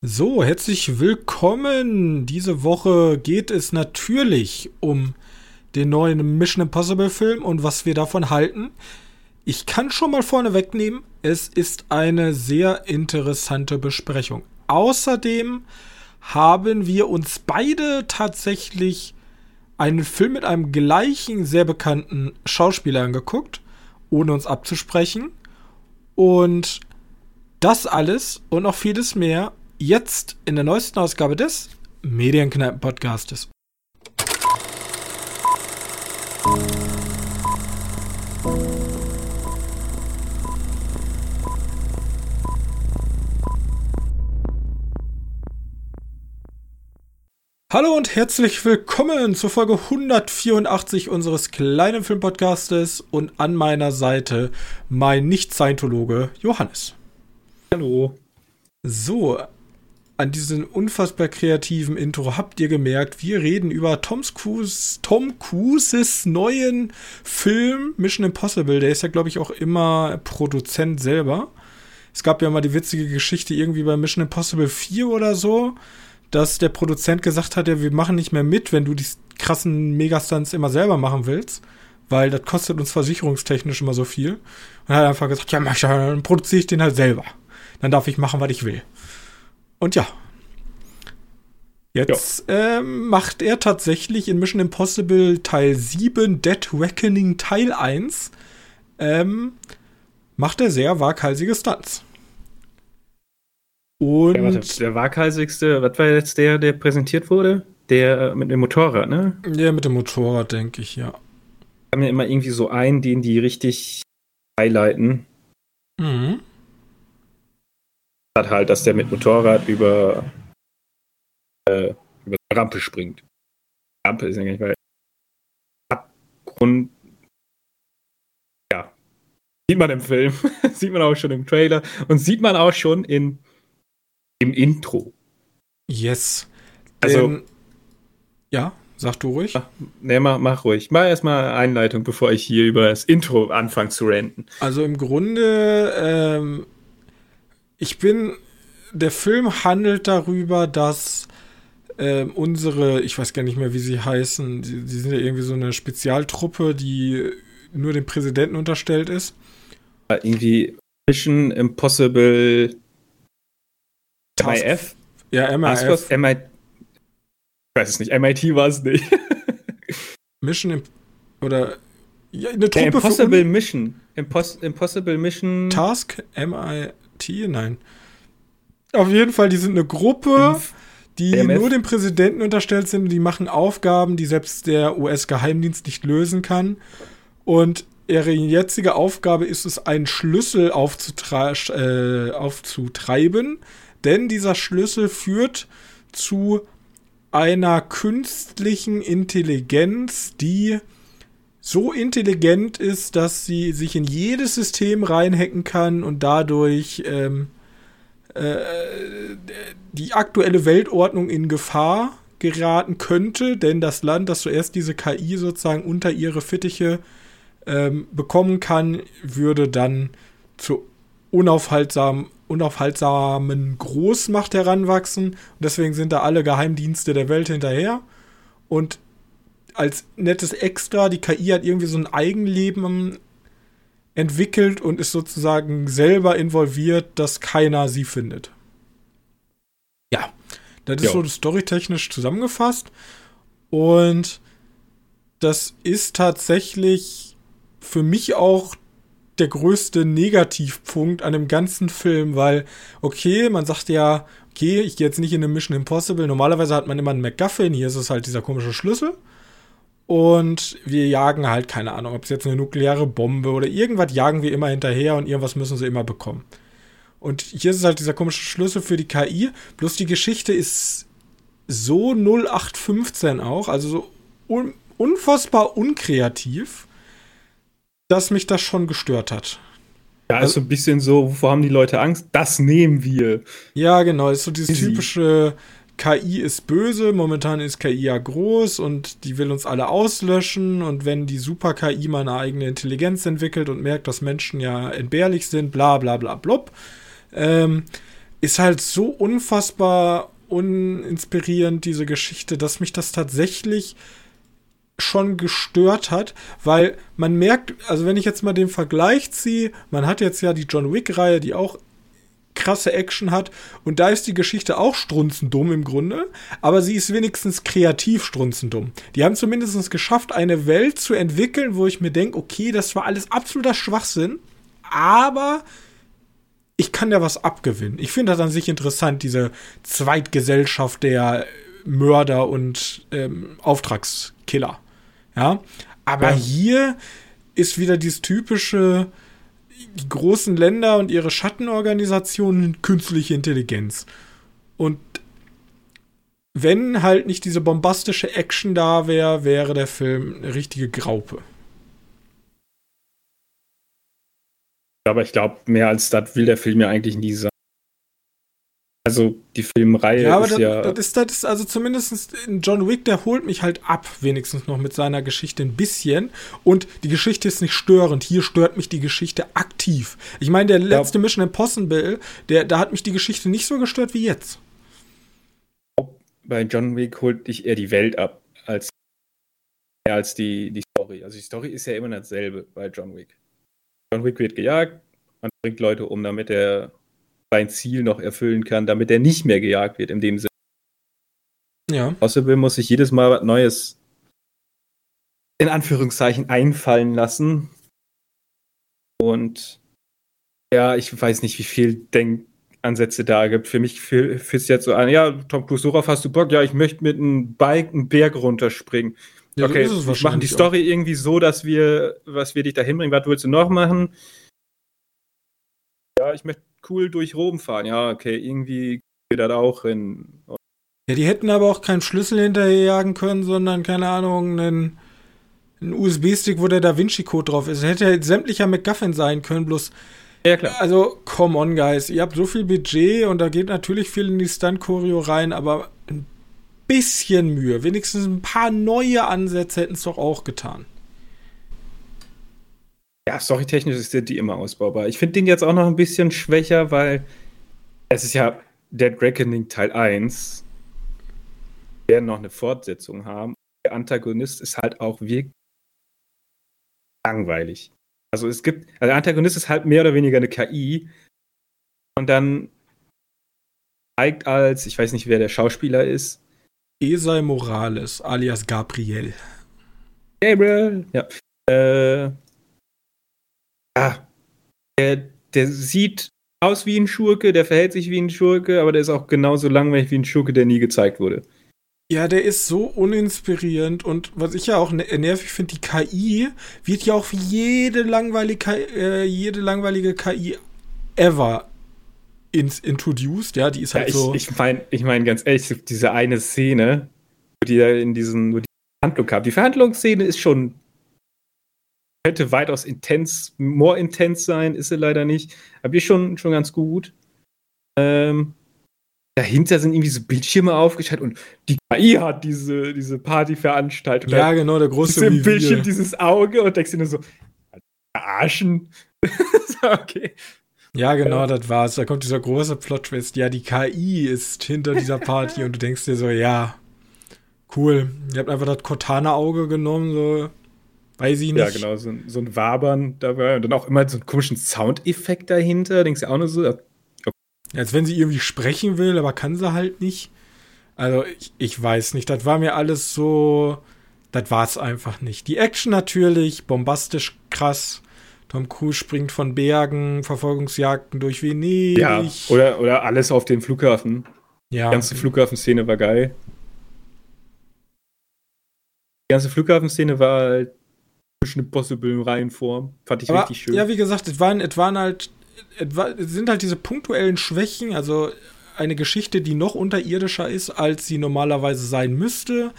So, herzlich willkommen. Diese Woche geht es natürlich um den neuen Mission Impossible Film und was wir davon halten. Ich kann schon mal vorne wegnehmen, es ist eine sehr interessante Besprechung. Außerdem haben wir uns beide tatsächlich einen Film mit einem gleichen sehr bekannten Schauspieler angeguckt, ohne uns abzusprechen. Und das alles und noch vieles mehr jetzt in der neuesten Ausgabe des Medienkneipen-Podcastes. Hallo und herzlich willkommen zur Folge 184 unseres kleinen Filmpodcastes und an meiner Seite mein Nicht-Scientologe Johannes. Hallo. So, an diesem unfassbar kreativen Intro habt ihr gemerkt, wir reden über Tom's Cruise, Tom Cruises neuen Film Mission Impossible. Der ist ja, glaube ich, auch immer Produzent selber. Es gab ja mal die witzige Geschichte irgendwie bei Mission Impossible 4 oder so, dass der Produzent gesagt hat, ja, wir machen nicht mehr mit, wenn du die krassen Megastunts immer selber machen willst, weil das kostet uns versicherungstechnisch immer so viel. Und er hat einfach gesagt, ja, dann produziere ich den halt selber. Dann darf ich machen, was ich will. Und ja. Jetzt ähm, macht er tatsächlich in Mission Impossible Teil 7 Dead Reckoning Teil 1 ähm, macht er sehr waghalsige Stunts. Und ja, warte, der waghalsigste, was war jetzt der, der präsentiert wurde? Der äh, mit dem Motorrad, ne? Ja, mit dem Motorrad, denke ich, ja. Ich habe mir immer irgendwie so einen, den die richtig highlighten. Mhm hat halt, dass der mit Motorrad über, äh, über die Rampe springt. Rampe ist eigentlich weil Abgrund. Ja. Sieht man im Film, sieht man auch schon im Trailer und sieht man auch schon in, im Intro. Yes. Also. Den, ja, sag du ruhig. Nee, mach, mach ruhig. Mach erstmal Einleitung, bevor ich hier über das Intro anfange zu renten. Also im Grunde ähm, ich bin, der Film handelt darüber, dass äh, unsere, ich weiß gar nicht mehr, wie sie heißen, die, die, sind ja irgendwie so eine Spezialtruppe, die nur dem Präsidenten unterstellt ist. Irgendwie Mission Impossible MIF? Ja, MIF. MIT, ich weiß es nicht, MIT war es nicht. Mission Im oder ja, eine Truppe ja, Impossible Mission. Impos Impossible Mission. Task MIT. T? Nein. Auf jeden Fall, die sind eine Gruppe, die BMF. nur dem Präsidenten unterstellt sind. Die machen Aufgaben, die selbst der US-Geheimdienst nicht lösen kann. Und ihre jetzige Aufgabe ist es, einen Schlüssel äh, aufzutreiben. Denn dieser Schlüssel führt zu einer künstlichen Intelligenz, die so intelligent ist, dass sie sich in jedes System reinhacken kann und dadurch ähm, äh, die aktuelle Weltordnung in Gefahr geraten könnte, denn das Land, das zuerst diese KI sozusagen unter ihre Fittiche ähm, bekommen kann, würde dann zur unaufhaltsam, unaufhaltsamen Großmacht heranwachsen. Und deswegen sind da alle Geheimdienste der Welt hinterher. Und als nettes Extra, die KI hat irgendwie so ein Eigenleben entwickelt und ist sozusagen selber involviert, dass keiner sie findet. Ja, das ist jo. so storytechnisch zusammengefasst. Und das ist tatsächlich für mich auch der größte Negativpunkt an dem ganzen Film, weil, okay, man sagt ja, okay, ich gehe jetzt nicht in eine Mission Impossible. Normalerweise hat man immer einen MacGuffin, hier ist es halt dieser komische Schlüssel. Und wir jagen halt, keine Ahnung, ob es jetzt eine nukleare Bombe oder irgendwas jagen wir immer hinterher und irgendwas müssen sie immer bekommen. Und hier ist es halt dieser komische Schlüssel für die KI. Bloß die Geschichte ist so 0815 auch, also so un unfassbar unkreativ, dass mich das schon gestört hat. Ja, also, ist so ein bisschen so, wovor haben die Leute Angst? Das nehmen wir. Ja, genau, ist so dieses Easy. typische KI ist böse, momentan ist KI ja groß und die will uns alle auslöschen und wenn die Super-KI mal eine eigene Intelligenz entwickelt und merkt, dass Menschen ja entbehrlich sind, bla bla bla blub. Ähm, ist halt so unfassbar uninspirierend, diese Geschichte, dass mich das tatsächlich schon gestört hat, weil man merkt, also wenn ich jetzt mal den Vergleich ziehe, man hat jetzt ja die John Wick-Reihe, die auch krasse Action hat und da ist die Geschichte auch strunzendumm im Grunde, aber sie ist wenigstens kreativ strunzendumm. Die haben zumindest geschafft, eine Welt zu entwickeln, wo ich mir denke, okay, das war alles absoluter Schwachsinn, aber ich kann ja was abgewinnen. Ich finde das an sich interessant, diese Zweitgesellschaft der Mörder und ähm, Auftragskiller. Ja, aber ja. hier ist wieder dieses typische, die großen Länder und ihre Schattenorganisationen künstliche Intelligenz. Und wenn halt nicht diese bombastische Action da wäre, wäre der Film eine richtige Graupe. Aber ich glaube, mehr als das will der Film ja eigentlich nie sein. Also die Filmreihe ja, aber ist das, ja. Das ist, das ist also zumindest John Wick, der holt mich halt ab, wenigstens noch mit seiner Geschichte ein bisschen. Und die Geschichte ist nicht störend. Hier stört mich die Geschichte aktiv. Ich meine, der letzte ja. Mission Impossible, der, da hat mich die Geschichte nicht so gestört wie jetzt. Bei John Wick holt dich eher die Welt ab, als, als die, die Story. Also die Story ist ja immer dasselbe bei John Wick. John Wick wird gejagt, man bringt Leute um, damit er sein Ziel noch erfüllen kann, damit er nicht mehr gejagt wird, in dem Sinne. Ja. Possible muss sich jedes Mal was Neues in Anführungszeichen einfallen lassen. Und ja, ich weiß nicht, wie viel Denkansätze da gibt. Für mich fühlt es jetzt so an, ja, Tom Cruise, worauf hast du Bock? Ja, ich möchte mit einem Bike einen Berg runterspringen. Ja, okay, so wir machen die Story auch. irgendwie so, dass wir, was wir dich da hinbringen, was willst du noch machen? Ja, ich möchte cool durch Rom fahren. Ja, okay, irgendwie geht das auch hin. Ja, die hätten aber auch keinen Schlüssel hinterherjagen können, sondern, keine Ahnung, einen, einen USB-Stick, wo der Da Vinci-Code drauf ist. Hätte halt sämtlicher McGuffin sein können, bloß. Ja, klar. Also, come on, guys. Ihr habt so viel Budget und da geht natürlich viel in die Stunt-Choreo rein, aber ein bisschen Mühe, wenigstens ein paar neue Ansätze hätten es doch auch getan. Ja, storytechnisch ist die immer ausbaubar. Ich finde den jetzt auch noch ein bisschen schwächer, weil es ist ja Dead Reckoning Teil 1. Wir werden noch eine Fortsetzung haben. Der Antagonist ist halt auch wirklich langweilig. Also es gibt, also der Antagonist ist halt mehr oder weniger eine KI und dann zeigt als, ich weiß nicht, wer der Schauspieler ist, Esai Morales, alias Gabriel. Gabriel, ja. Äh, ja. Der, der sieht aus wie ein Schurke, der verhält sich wie ein Schurke, aber der ist auch genauso langweilig wie ein Schurke, der nie gezeigt wurde. Ja, der ist so uninspirierend und was ich ja auch ne-, nervig finde, die KI wird ja auch wie jede langweilige, äh, jede langweilige KI ever ins introduced, ja, die ist halt ja, ich, so. Ich meine, ich mein, ganz ehrlich, diese eine Szene, die er in diesen, wo die Verhandlung gab. Die Verhandlungsszene ist schon könnte weitaus intens, more intens sein, ist sie leider nicht. Aber die schon, schon ganz gut. Ähm, dahinter sind irgendwie so Bildschirme aufgestellt und die KI hat diese, diese Party veranstaltet. Ja, genau, der große Im Bildschirm dieses Auge und denkst dir nur so, verarschen. okay. Ja, genau, das war's. Da kommt dieser große Plot-Twist. Ja, die KI ist hinter dieser Party und du denkst dir so, ja, cool. Ihr habt einfach das Cortana-Auge genommen, so, weiß ich nicht. Ja, genau, so, so ein Wabern dabei und dann auch immer so einen komischen Soundeffekt dahinter. Denkst du auch nur so, okay. Als wenn sie irgendwie sprechen will, aber kann sie halt nicht. Also, ich, ich weiß nicht. Das war mir alles so. Das war's einfach nicht. Die Action natürlich, bombastisch krass. Tom Cruise springt von Bergen, Verfolgungsjagden durch Venedig. Ja, oder, oder alles auf den Flughafen. Ja. Die ganze Flughafenszene war geil. Die ganze Flughafenszene war halt Mission Impossible in Reihenform. Fand ich Aber, richtig schön. Ja, wie gesagt, es waren, es waren halt, es, sind halt diese punktuellen Schwächen, also eine Geschichte, die noch unterirdischer ist, als sie normalerweise sein müsste.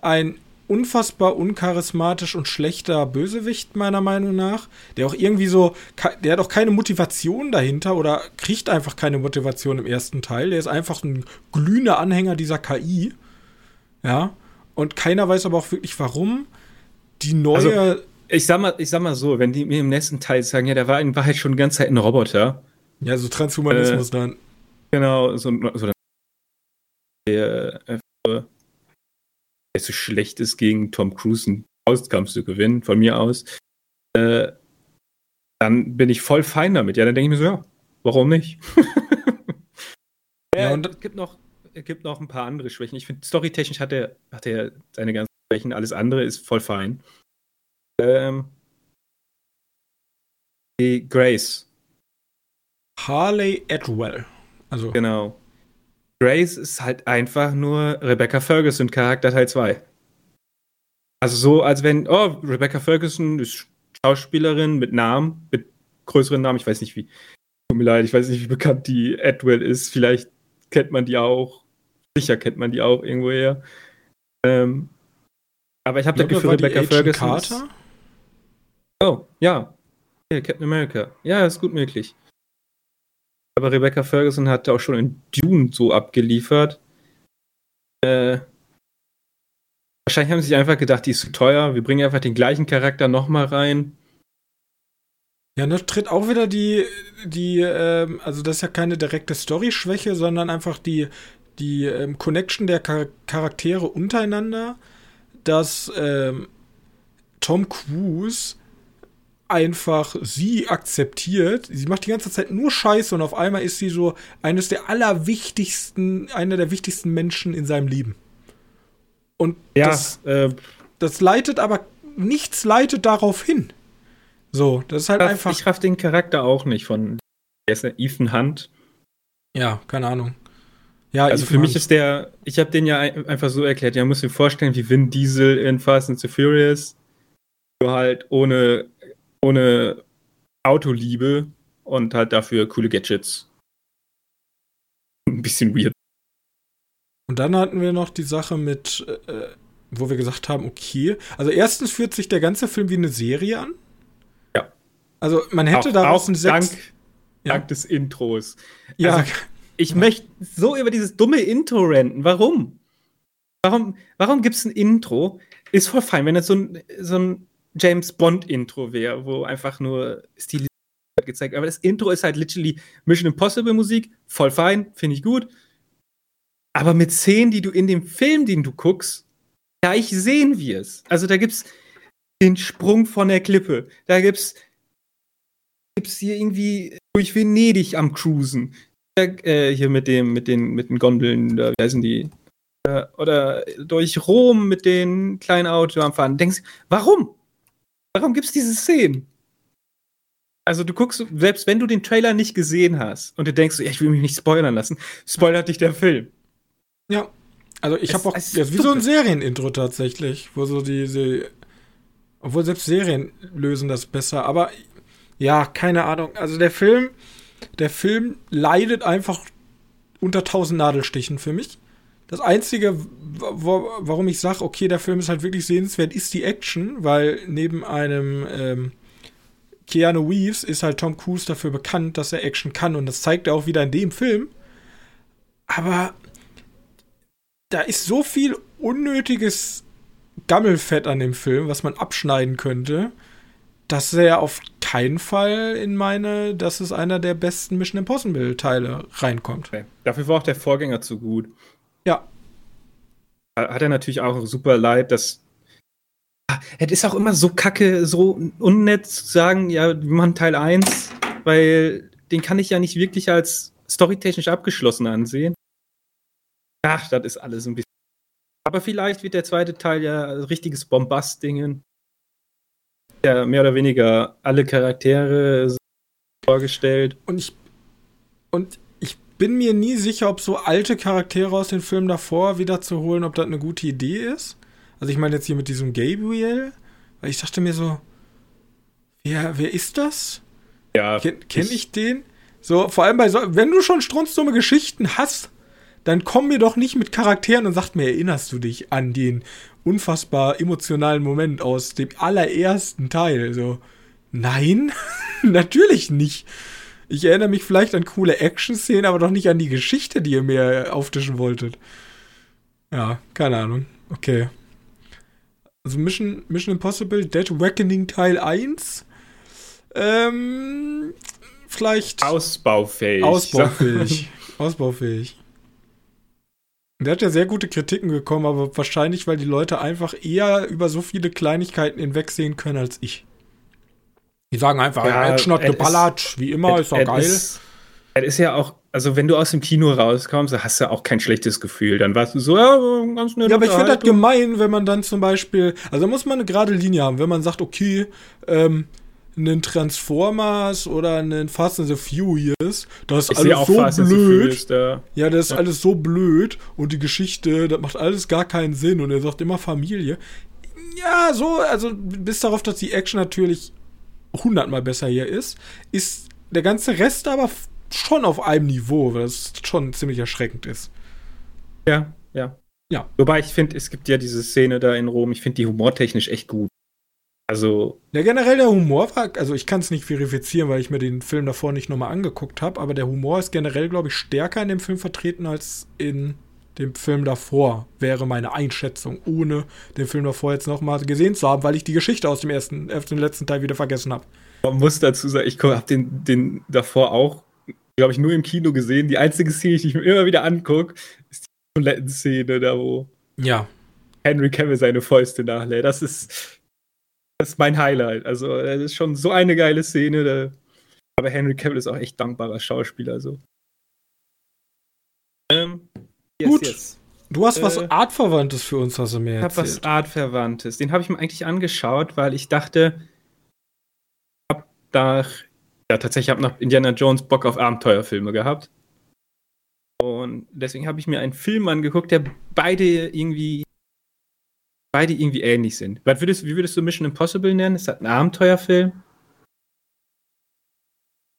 Ein unfassbar uncharismatisch und schlechter Bösewicht, meiner Meinung nach. Der auch irgendwie so, der hat auch keine Motivation dahinter oder kriegt einfach keine Motivation im ersten Teil. Der ist einfach ein glühender Anhänger dieser KI. Ja. Und keiner weiß aber auch wirklich warum. Die neue. Also, ich sag mal, ich sag mal so, wenn die mir im nächsten Teil sagen, ja, der war in Wahrheit schon die ganze Zeit ein Roboter. Ja, so Transhumanismus äh, dann. Genau, so, so der, äh, der so schlecht ist, gegen Tom Cruise einen Auskampf zu gewinnen, von mir aus, äh, dann bin ich voll fein damit. Ja, dann denke ich mir so, ja, warum nicht? ja, und es gibt noch, es gibt noch ein paar andere Schwächen. Ich finde, storytechnisch hat er, hat er seine ganzen Schwächen, alles andere ist voll fein. Ähm, die Grace. Harley Atwell. Also. Genau. Grace ist halt einfach nur Rebecca Ferguson Charakter Teil 2. Also so, als wenn, oh, Rebecca Ferguson ist Schauspielerin mit Namen, mit größeren Namen, ich weiß nicht wie. Tut mir leid, ich weiß nicht, wie bekannt die Atwell ist. Vielleicht kennt man die auch. Sicher kennt man die auch irgendwoher. Ähm, aber ich habe das Gefühl, Rebecca Ferguson. Carter? Oh, ja. ja. Captain America. Ja, ist gut möglich. Aber Rebecca Ferguson hat auch schon in Dune so abgeliefert. Äh, wahrscheinlich haben sie sich einfach gedacht, die ist zu teuer. Wir bringen einfach den gleichen Charakter nochmal rein. Ja, da tritt auch wieder die, die, ähm, also das ist ja keine direkte Story-Schwäche, sondern einfach die, die ähm, Connection der Char Charaktere untereinander, dass ähm, Tom Cruise einfach sie akzeptiert. Sie macht die ganze Zeit nur Scheiße und auf einmal ist sie so eines der allerwichtigsten, einer der wichtigsten Menschen in seinem Leben. Und ja, das, äh, das leitet aber, nichts leitet darauf hin. So, das ist halt ich einfach. Ich raff den Charakter auch nicht von Ethan Hunt. Ja, keine Ahnung. Ja, also für mich ist der, ich habe den ja einfach so erklärt, ja, muss mir vorstellen, wie Vin Diesel in Fast and the Furious, nur halt ohne, ohne Autoliebe und halt dafür coole Gadgets. Ein bisschen weird. Und dann hatten wir noch die Sache mit, äh, wo wir gesagt haben, okay, also erstens fühlt sich der ganze Film wie eine Serie an. Also man hätte da auch ein sechs dank, ja. dank des Intros. Ja. Ich möchte so über dieses dumme Intro renten. Warum? Warum, warum gibt es ein Intro? Ist voll fein, wenn es so ein, so ein James Bond-Intro wäre, wo einfach nur Stil gezeigt Aber das Intro ist halt literally Mission Impossible Musik. Voll fein, finde ich gut. Aber mit Szenen, die du in dem Film, den du guckst, gleich sehen wir es. Also da gibt's den Sprung von der Klippe. Da gibt's gibt's hier irgendwie durch Venedig am Cruisen. Äh, hier mit dem, mit den, mit den Gondeln, da, wie heißen die? Äh, oder durch Rom mit den kleinen Autos am Fahren. Denkst, warum? Warum gibt's diese Szenen? Also du guckst, selbst wenn du den Trailer nicht gesehen hast und du denkst, ja, ich will mich nicht spoilern lassen, spoilert dich der Film. Ja, also ich habe auch, ja, wie so ein Serienintro tatsächlich, wo so diese, obwohl selbst Serien lösen das besser, aber ja, keine Ahnung. Also der Film, der Film leidet einfach unter tausend Nadelstichen für mich. Das Einzige, warum ich sage, okay, der Film ist halt wirklich sehenswert, ist die Action, weil neben einem ähm, Keanu Reeves ist halt Tom Cruise dafür bekannt, dass er Action kann und das zeigt er auch wieder in dem Film. Aber da ist so viel unnötiges Gammelfett an dem Film, was man abschneiden könnte das ja auf keinen Fall in meine, dass es einer der besten Mission Impossible Teile reinkommt. Okay. Dafür war auch der Vorgänger zu gut. Ja. Hat er natürlich auch super leid, dass es ist auch immer so kacke, so unnett zu sagen, ja, wir machen Teil 1, weil den kann ich ja nicht wirklich als storytechnisch abgeschlossen ansehen. Ach, das ist alles ein bisschen. Aber vielleicht wird der zweite Teil ja ein richtiges Bombast-Dingen ja mehr oder weniger alle Charaktere vorgestellt. Und ich, und ich bin mir nie sicher, ob so alte Charaktere aus den Filmen davor wiederzuholen, ob das eine gute Idee ist. Also ich meine jetzt hier mit diesem Gabriel, weil ich dachte mir so, wer, wer ist das? Ja. Ken, kenn ich, ich den? So, vor allem bei so, wenn du schon strunzdumme Geschichten hast, dann komm mir doch nicht mit Charakteren und sag mir, erinnerst du dich an den unfassbar emotionalen Moment aus dem allerersten Teil? So, nein, natürlich nicht. Ich erinnere mich vielleicht an coole Action-Szenen, aber doch nicht an die Geschichte, die ihr mir auftischen wolltet. Ja, keine Ahnung. Okay. Also Mission, Mission Impossible Dead Reckoning Teil 1. Ähm, vielleicht. Ausbaufähig. Ausbaufähig. Ausbaufähig. Der hat ja sehr gute Kritiken bekommen, aber wahrscheinlich, weil die Leute einfach eher über so viele Kleinigkeiten hinwegsehen können als ich. Die sagen einfach, ja, Action hat geballert, wie immer, ist doch geil. Es ist ja auch, also wenn du aus dem Kino rauskommst, hast du auch kein schlechtes Gefühl. Dann warst du so, ja, ganz nett. Ja, aber ich finde das gemein, wenn man dann zum Beispiel, also da muss man eine gerade Linie haben, wenn man sagt, okay, ähm, einen Transformers oder einen Fast and the Furious, das ist ich alles so Fast blöd. Furious, da. Ja, das ist ja. alles so blöd und die Geschichte, das macht alles gar keinen Sinn und er sagt immer Familie. Ja, so, also bis darauf, dass die Action natürlich hundertmal besser hier ist, ist der ganze Rest aber schon auf einem Niveau, weil das schon ziemlich erschreckend ist. Ja, ja. Ja. Wobei ich finde, es gibt ja diese Szene da in Rom, ich finde die humortechnisch echt gut. Also. Ja, generell der Humor war, also ich kann es nicht verifizieren, weil ich mir den Film davor nicht nochmal angeguckt habe, aber der Humor ist generell, glaube ich, stärker in dem Film vertreten als in dem Film davor, wäre meine Einschätzung, ohne den Film davor jetzt nochmal gesehen zu haben, weil ich die Geschichte aus dem ersten, aus dem letzten Teil wieder vergessen habe. Man muss dazu sagen, ich habe den, den davor auch, glaube ich, nur im Kino gesehen. Die einzige Szene, die ich mir immer wieder angucke, ist die Toilettenszene, da wo ja. Henry Cavill seine Fäuste nachlädt. Das ist das ist mein Highlight. Also, das ist schon so eine geile Szene. Da, aber Henry Cavill ist auch echt dankbarer Schauspieler. So. Ähm, yes, Gut. Yes. Du hast äh, was Artverwandtes für uns, hast du mir erzählt. Ich hab was Artverwandtes. Den habe ich mir eigentlich angeschaut, weil ich dachte, ich hab da, ja, tatsächlich habe nach Indiana Jones Bock auf Abenteuerfilme gehabt. Und deswegen habe ich mir einen Film angeguckt, der beide irgendwie beide irgendwie ähnlich sind. Was würdest, wie würdest du Mission Impossible nennen? Ist das ein Abenteuerfilm?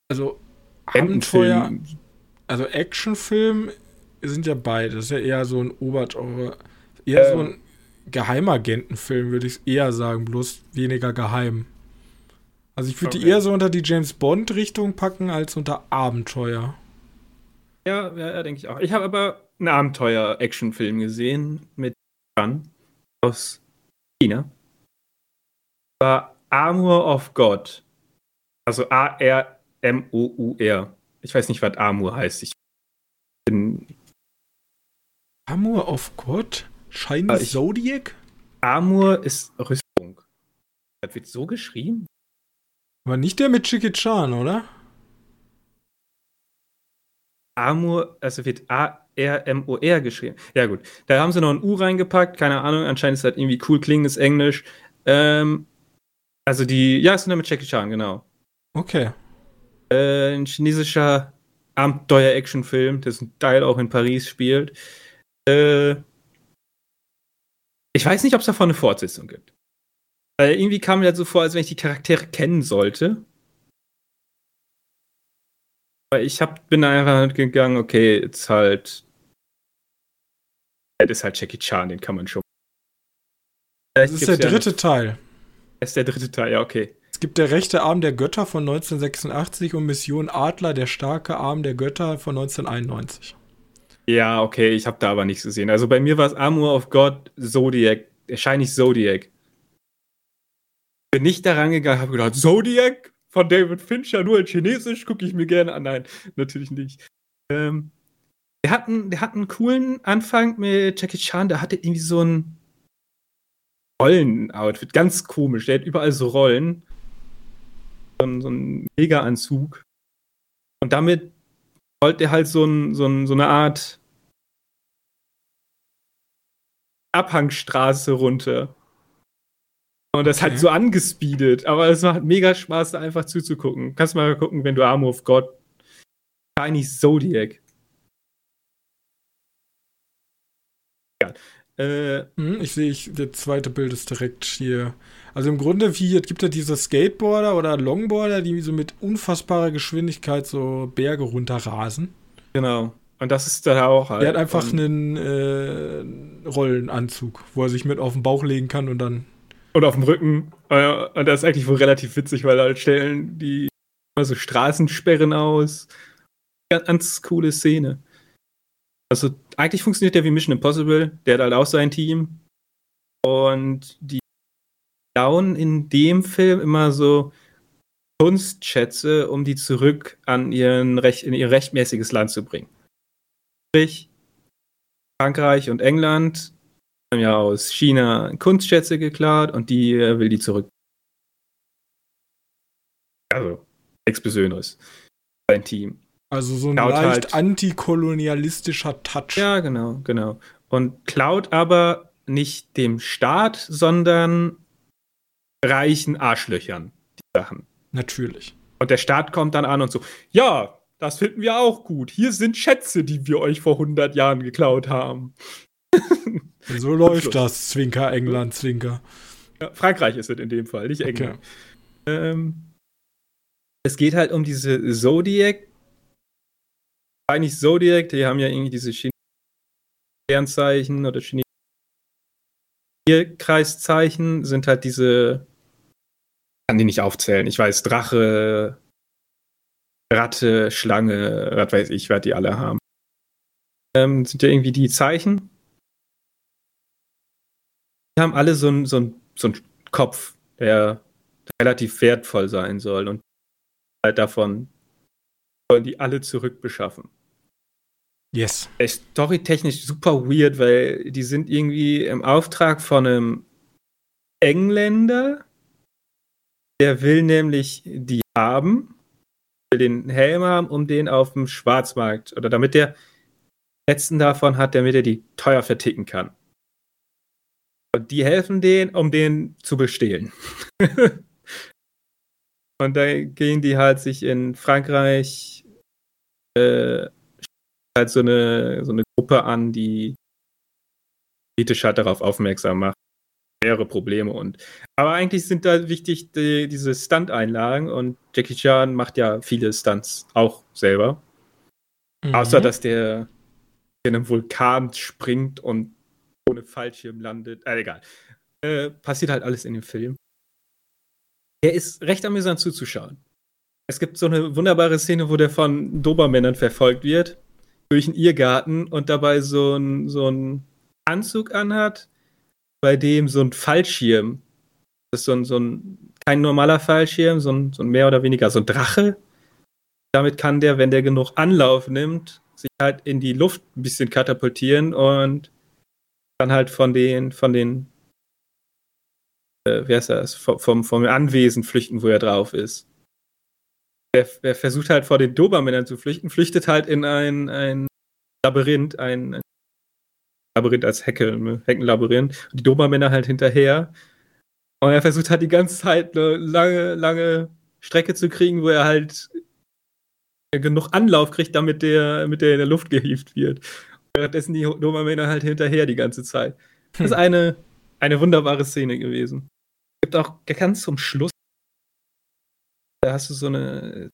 Also Abenteuer, also Actionfilm sind ja beide. Das ist ja eher so ein Obergenre. Eher ähm, so ein Geheimagentenfilm, würde ich eher sagen, bloß weniger geheim. Also ich würde okay. die eher so unter die James Bond-Richtung packen als unter Abenteuer. Ja, ja, ja denke ich auch. Ich habe aber einen Abenteuer-Actionfilm gesehen mit Gun aus China war Armor of God. Also A-R-M-O-U-R. Ich weiß nicht, was Armor heißt. Ich bin. Armor of God? Shiny ich, Zodiac? Armor ist Rüstung. Das wird so geschrieben? Aber nicht der mit Chicky Chan, oder? Armor, also wird A R-M-O-R geschrieben. Ja, gut. Da haben sie noch ein U reingepackt, keine Ahnung, anscheinend ist das irgendwie cool klingendes Englisch. Ähm, also die, ja, ist nur mit Jackie Chan, genau. Okay. Äh, ein chinesischer Abenteuer-Action-Film, dessen Teil auch in Paris spielt. Äh, ich weiß nicht, ob es davon eine Fortsetzung gibt. Weil irgendwie kam mir das so vor, als wenn ich die Charaktere kennen sollte. Ich hab, bin einfach gegangen, okay, jetzt halt. Das ist halt Jackie Chan, den kann man schon. Das ist der dritte ja Teil. Das ist der dritte Teil, ja, okay. Es gibt der rechte Arm der Götter von 1986 und Mission Adler, der starke Arm der Götter von 1991. Ja, okay, ich habe da aber nichts gesehen. Also bei mir war es Armor of God, Zodiac, wahrscheinlich Zodiac. Bin nicht daran gegangen, habe gedacht, Zodiac? Von David Fincher nur in Chinesisch, gucke ich mir gerne an. Nein, natürlich nicht. Ähm, der, hat einen, der hat einen coolen Anfang mit Jackie Chan, der hatte irgendwie so ein Rollen-Outfit, ganz komisch. Der hat überall so Rollen. So, ein, so ein Mega-Anzug. Und damit wollte er halt so, ein, so, ein, so eine Art Abhangstraße runter. Und das okay. hat so angespeedet, aber es macht mega Spaß, da einfach zuzugucken. Kannst mal gucken, wenn du Armor of God. Tiny Zodiac. Ja. Äh, hm, ich sehe, ich, der zweite Bild ist direkt hier. Also im Grunde, wie es gibt ja diese Skateboarder oder Longboarder, die so mit unfassbarer Geschwindigkeit so Berge runterrasen. Genau. Und das ist da auch halt. Er hat einfach einen äh, Rollenanzug, wo er sich mit auf den Bauch legen kann und dann und auf dem Rücken. Äh, und das ist eigentlich wohl relativ witzig, weil halt stellen die so Straßensperren aus. Ganz coole Szene. Also eigentlich funktioniert der wie Mission Impossible. Der hat halt auch sein Team. Und die bauen in dem Film immer so Kunstschätze, um die zurück an ihren Recht, in ihr rechtmäßiges Land zu bringen. Sprich, Frankreich und England haben ja aus China Kunstschätze geklaut und die äh, will die zurück. Also, Besonderes. Sein Team. Also so ein Cloud leicht halt, antikolonialistischer Touch. Ja, genau, genau. Und klaut aber nicht dem Staat, sondern reichen Arschlöchern die Sachen. Natürlich. Und der Staat kommt dann an und so, ja, das finden wir auch gut. Hier sind Schätze, die wir euch vor 100 Jahren geklaut haben. so läuft das, Zwinker, England, Zwinker. Ja, Frankreich ist es in dem Fall, nicht England. Okay. Ähm, es geht halt um diese Zodiac. Eigentlich Zodiac, die haben ja irgendwie diese Sternzeichen oder chinesischen Kreiszeichen sind halt diese. Kann die nicht aufzählen. Ich weiß, Drache, Ratte, Schlange, was weiß ich, was die alle haben. Ähm, sind ja irgendwie die Zeichen. Die haben alle so einen so so ein Kopf, der relativ wertvoll sein soll. Und halt davon sollen die alle zurückbeschaffen. Yes. Storytechnisch super weird, weil die sind irgendwie im Auftrag von einem Engländer, der will nämlich die haben, will den Helm haben, um den auf dem Schwarzmarkt oder damit der letzten davon hat, damit er die teuer verticken kann. Und die helfen denen, um den zu bestehlen. Und da gehen die halt sich in Frankreich äh, halt so eine, so eine Gruppe an, die politisch halt darauf aufmerksam macht. Mehrere Probleme und. Aber eigentlich sind da wichtig die, diese Stunt-Einlagen und Jackie Chan macht ja viele Stunts auch selber. Mhm. Außer dass der in einem Vulkan springt und ohne Fallschirm landet. Äh, egal. Äh, passiert halt alles in dem Film. Er ist recht amüsant zuzuschauen. Es gibt so eine wunderbare Szene, wo der von Dobermännern verfolgt wird durch einen Irrgarten und dabei so einen so Anzug anhat, bei dem so ein Fallschirm, das ist so ein, so ein kein normaler Fallschirm, so ein, so ein mehr oder weniger so ein Drache. Damit kann der, wenn der genug Anlauf nimmt, sich halt in die Luft ein bisschen katapultieren und dann halt von den, von den äh, wer ist das, vom, vom Anwesen flüchten, wo er drauf ist. Er, er versucht halt vor den Dobermännern zu flüchten, flüchtet halt in ein, ein Labyrinth, ein, ein Labyrinth als Hecke, Heckenlabyrinth, und die Dobermänner halt hinterher. Und er versucht halt die ganze Zeit eine lange, lange Strecke zu kriegen, wo er halt genug Anlauf kriegt, damit der, mit der in der Luft gehievt wird. Währenddessen die Dobermänner halt hinterher die ganze Zeit. Das ist eine, eine wunderbare Szene gewesen. Es gibt auch ganz zum Schluss, da hast du so eine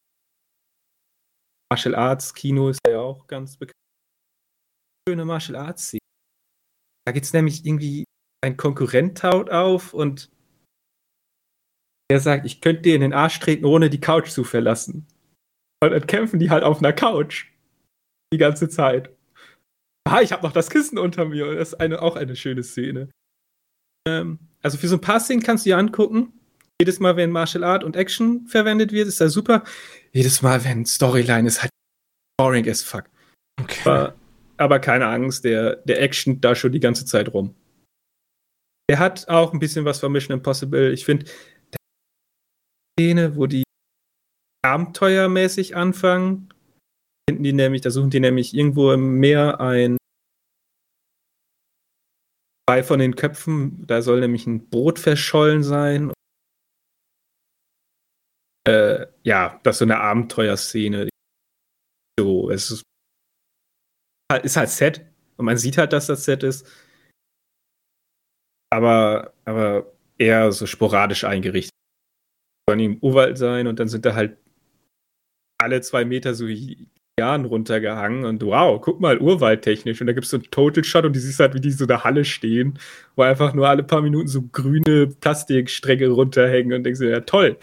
Martial Arts Kino ist ja auch ganz bekannt. Schöne Martial Arts Szene. Da geht es nämlich irgendwie, ein Konkurrent taut auf und der sagt, ich könnte dir in den Arsch treten, ohne die Couch zu verlassen. Und dann kämpfen die halt auf einer Couch. Die ganze Zeit. Ah, ich habe noch das Kissen unter mir. Das ist eine, auch eine schöne Szene. Ähm, also für so ein paar Szenen kannst du dir angucken. Jedes Mal, wenn Martial Art und Action verwendet wird, ist das super. Jedes Mal, wenn Storyline ist, halt boring as fuck. Okay. Aber, aber keine Angst, der, der Action da schon die ganze Zeit rum. Der hat auch ein bisschen was von Mission Impossible. Ich finde, Szene, wo die abenteuermäßig anfangen, finden die nämlich, da suchen die nämlich irgendwo im Meer ein zwei von den Köpfen, da soll nämlich ein Boot verschollen sein. Äh, ja, das ist so eine Abenteuerszene. So, es ist halt, ist halt Set und man sieht halt, dass das Set ist. Aber, aber eher so sporadisch eingerichtet. Sollen im Urwald sein und dann sind da halt alle zwei Meter so Jahren runtergehangen und wow, guck mal, urwaldtechnisch. Und da gibt es so einen Total Shot und du siehst halt, wie die so in der Halle stehen, wo einfach nur alle paar Minuten so grüne Plastikstränge runterhängen und denkst dir, ja toll.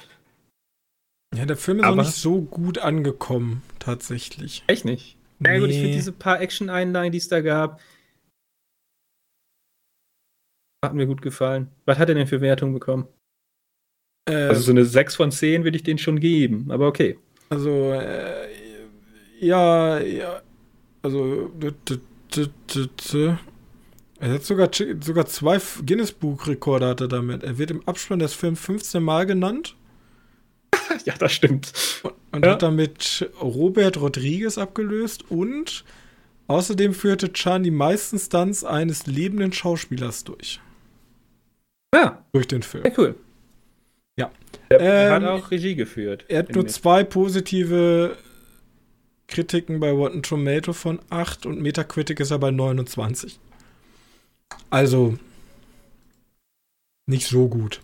Ja, der Film ist Aber auch nicht so gut angekommen, tatsächlich. Echt nicht? Nee. Ja gut, ich finde diese paar Action-Einlagen, die es da gab, hat mir gut gefallen. Was hat er denn für Wertung bekommen? Äh, also so eine 6 von 10 würde ich den schon geben, aber okay. Also, äh, ja, ja, also er hat sogar, sogar zwei Guinness-Buch-Rekorde hat er damit. Er wird im Abspann des Films 15 Mal genannt. ja, das stimmt. Und, und ja. hat damit Robert Rodriguez abgelöst und außerdem führte Chan die meisten Stunts eines lebenden Schauspielers durch. Ja. Durch den Film. Sehr cool. Ja. Er ähm, hat auch Regie geführt. Er hat nur zwei positive Kritiken bei Rotten Tomato von 8 und Metacritic ist er bei 29. Also nicht so gut.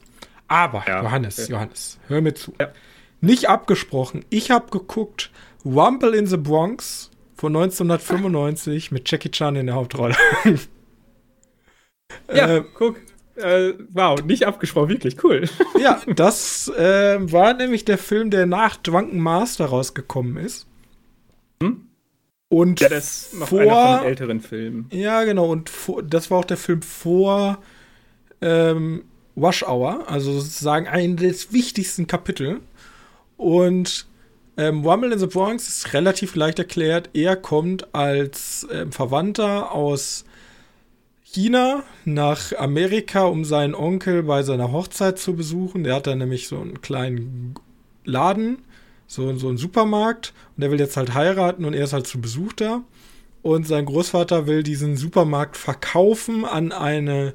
Aber ja, Johannes. Johannes, hör mir zu. Ja. Nicht abgesprochen. Ich habe geguckt Rumble in the Bronx von 1995 mit Jackie Chan in der Hauptrolle. ja, äh, guck. Äh, wow, nicht abgesprochen, wirklich cool. ja, das äh, war nämlich der Film, der nach Drunken Master rausgekommen ist. Hm? Und ja, das ist vor, einer von älteren Filmen. Ja, genau. Und vor, das war auch der Film vor ähm, Wash Hour, also sozusagen ein des wichtigsten Kapitel. Und ähm, Rumble in the Bronx ist relativ leicht erklärt. Er kommt als ähm, Verwandter aus China nach Amerika, um seinen Onkel bei seiner Hochzeit zu besuchen. Der hat da nämlich so einen kleinen Laden so, so ein Supermarkt und der will jetzt halt heiraten und er ist halt zu Besuch da. Und sein Großvater will diesen Supermarkt verkaufen an eine,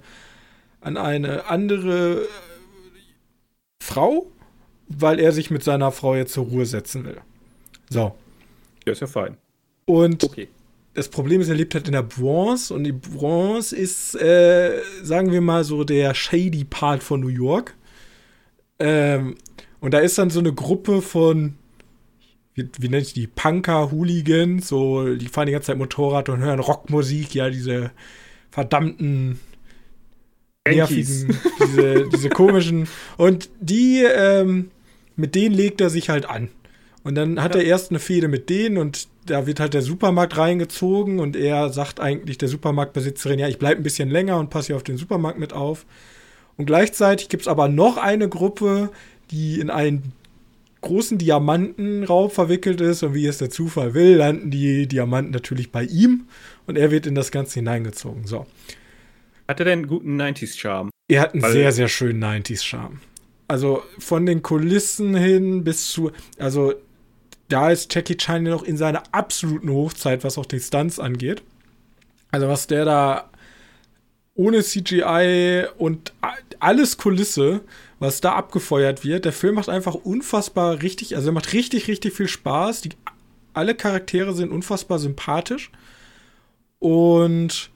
an eine andere äh, Frau, weil er sich mit seiner Frau jetzt zur Ruhe setzen will. So. Ja, ist ja fein. Und okay. das Problem ist, er lebt halt in der Bronze und die Bronze ist, äh, sagen wir mal, so der shady Part von New York. Ähm, und da ist dann so eine Gruppe von wie, wie nennt ich die, Punker, Hooligans, so, die fahren die ganze Zeit Motorrad und hören Rockmusik, ja, diese verdammten nervigen, diese, diese komischen. Und die, ähm, mit denen legt er sich halt an. Und dann hat ja. er erst eine Fehde mit denen und da wird halt der Supermarkt reingezogen und er sagt eigentlich der Supermarktbesitzerin, ja, ich bleibe ein bisschen länger und passe hier auf den Supermarkt mit auf. Und gleichzeitig gibt es aber noch eine Gruppe, die in einen großen Diamantenraub verwickelt ist und wie es der Zufall will, landen die Diamanten natürlich bei ihm und er wird in das Ganze hineingezogen. So. Hat er denn einen guten 90s-Charme? Er hat einen Weil sehr, sehr schönen 90s-Charme. Also von den Kulissen hin bis zu, also da ist Jackie Chan noch in seiner absoluten Hochzeit, was auch die Stunts angeht. Also was der da ohne CGI und alles Kulisse was da abgefeuert wird. Der Film macht einfach unfassbar richtig, also er macht richtig, richtig viel Spaß. Die, alle Charaktere sind unfassbar sympathisch. Und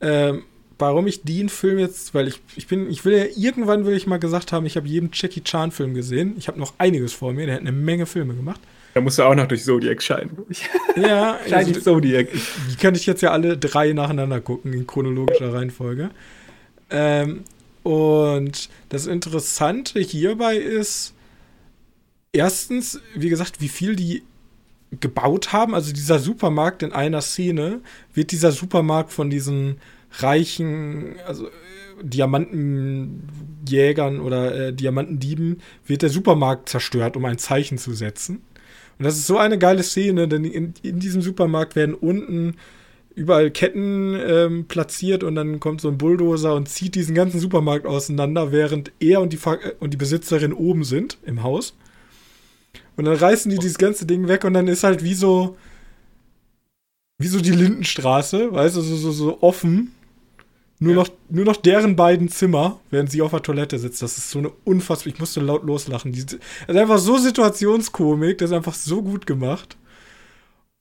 ähm, warum ich den Film jetzt, weil ich, ich bin, ich will ja, irgendwann will ich mal gesagt haben, ich habe jeden Jackie Chan-Film gesehen. Ich habe noch einiges vor mir, der hat eine Menge Filme gemacht. Da musst du auch noch durch Zodiac scheinen. Ja, also, Zodiac. Die kann ich jetzt ja alle drei nacheinander gucken, in chronologischer Reihenfolge. Ähm, und das Interessante hierbei ist, erstens, wie gesagt, wie viel die gebaut haben. Also dieser Supermarkt in einer Szene wird dieser Supermarkt von diesen reichen, also äh, Diamantenjägern oder äh, Diamantendieben, wird der Supermarkt zerstört, um ein Zeichen zu setzen. Und das ist so eine geile Szene, denn in, in diesem Supermarkt werden unten überall Ketten ähm, platziert und dann kommt so ein Bulldozer und zieht diesen ganzen Supermarkt auseinander, während er und die, und die Besitzerin oben sind im Haus. Und dann reißen die dieses ganze Ding weg und dann ist halt wie so wie so die Lindenstraße, weißt du, so, so, so offen. Nur, ja. noch, nur noch deren beiden Zimmer, während sie auf der Toilette sitzt. Das ist so eine unfassbar. Ich musste laut loslachen. Das ist einfach so Situationskomik, das ist einfach so gut gemacht.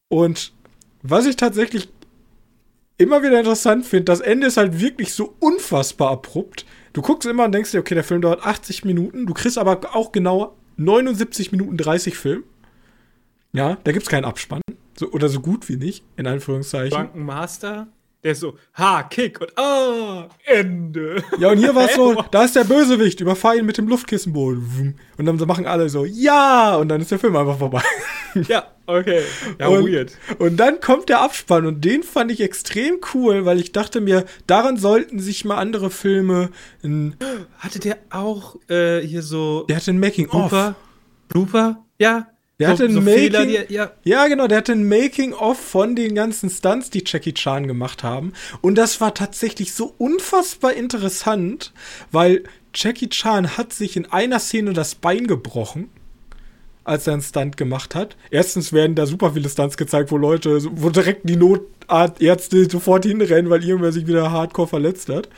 Und was ich tatsächlich immer wieder interessant finde, das Ende ist halt wirklich so unfassbar abrupt. Du guckst immer und denkst dir, okay, der Film dauert 80 Minuten, du kriegst aber auch genau 79 Minuten 30 Film. Ja, da gibt's keinen Abspann. So, oder so gut wie nicht, in Anführungszeichen. Bankenmaster? Der ist so, ha, Kick und ah, Ende. Ja, und hier war es so, da ist der Bösewicht, überfahr ihn mit dem Luftkissenboden. Und dann machen alle so, ja, und dann ist der Film einfach vorbei. Ja, okay. Ja, und, weird. Und dann kommt der Abspann und den fand ich extrem cool, weil ich dachte mir, daran sollten sich mal andere Filme. Hatte der auch äh, hier so. Der hatte ein Making-of. Blooper? Ja, Der so, hatte ein so Making, Fehler, die, ja. ja, genau, der hatte ein Making-of von den ganzen Stunts, die Jackie Chan gemacht haben. Und das war tatsächlich so unfassbar interessant, weil Jackie Chan hat sich in einer Szene das Bein gebrochen als er einen Stunt gemacht hat. Erstens werden da super viele Stunts gezeigt, wo Leute, wo direkt die Notärzte sofort hinrennen, weil irgendwer sich wieder hardcore verletzt hat.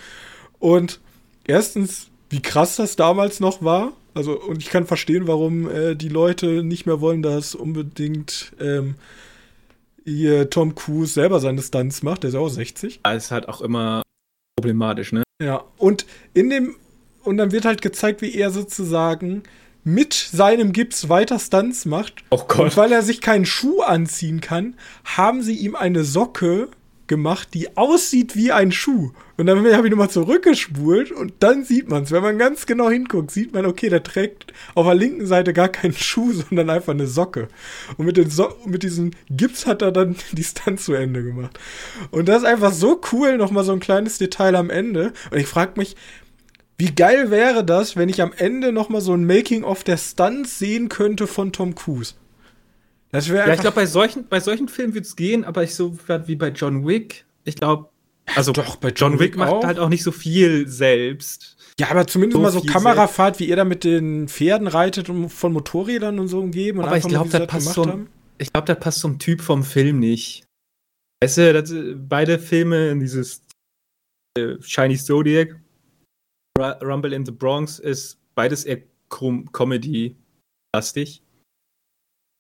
Und erstens, wie krass das damals noch war. Also, und ich kann verstehen, warum äh, die Leute nicht mehr wollen, dass unbedingt ähm, hier Tom Cruise selber seine Stunts macht. Der ist ja auch 60. Das ist halt auch immer problematisch, ne? Ja, und in dem, und dann wird halt gezeigt, wie er sozusagen mit seinem Gips weiter Stunts macht. Oh Gott. Und weil er sich keinen Schuh anziehen kann, haben sie ihm eine Socke gemacht, die aussieht wie ein Schuh. Und dann habe ich nochmal zurückgespult und dann sieht man es. Wenn man ganz genau hinguckt, sieht man, okay, der trägt auf der linken Seite gar keinen Schuh, sondern einfach eine Socke. Und mit, den so mit diesem Gips hat er dann die Stunts zu Ende gemacht. Und das ist einfach so cool, nochmal so ein kleines Detail am Ende. Und ich frage mich, wie geil wäre das, wenn ich am Ende noch mal so ein Making-of der Stunts sehen könnte von Tom Cruise? Das wäre Ja, ich glaube, bei solchen, bei solchen Filmen würde es gehen, aber ich so wie bei John Wick, ich glaube, also doch, bei John, John Wick, Wick macht auch. halt auch nicht so viel selbst. Ja, aber zumindest so mal so Kamerafahrt, wie er da mit den Pferden reitet und von Motorrädern und so umgeben. Und aber ich glaube, das passt zum, ich glaube, das passt zum Typ vom Film nicht. Weißt du, das, beide Filme, dieses äh, Shiny Zodiac Rumble in the Bronx ist beides eher Comedy-lastig.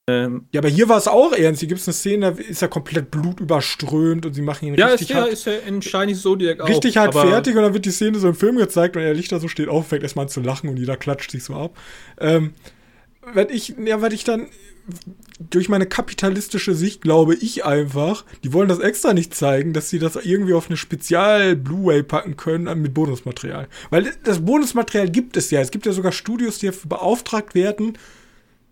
Ähm, ja, aber hier war es auch ernst. Hier gibt es eine Szene, da ist er komplett blutüberströmt und sie machen ihn ja, richtig ist ja, ist ja in Shiny Zodiac auch. Richtig halt fertig und dann wird die Szene so im Film gezeigt und er liegt da so, steht auf, fängt erstmal an zu lachen und jeder klatscht sich so ab. Ähm, wenn ich, ja, weil ich dann durch meine kapitalistische Sicht glaube ich einfach, die wollen das extra nicht zeigen, dass sie das irgendwie auf eine Spezial-Blu-ray packen können mit Bonusmaterial. Weil das Bonusmaterial gibt es ja. Es gibt ja sogar Studios, die beauftragt werden,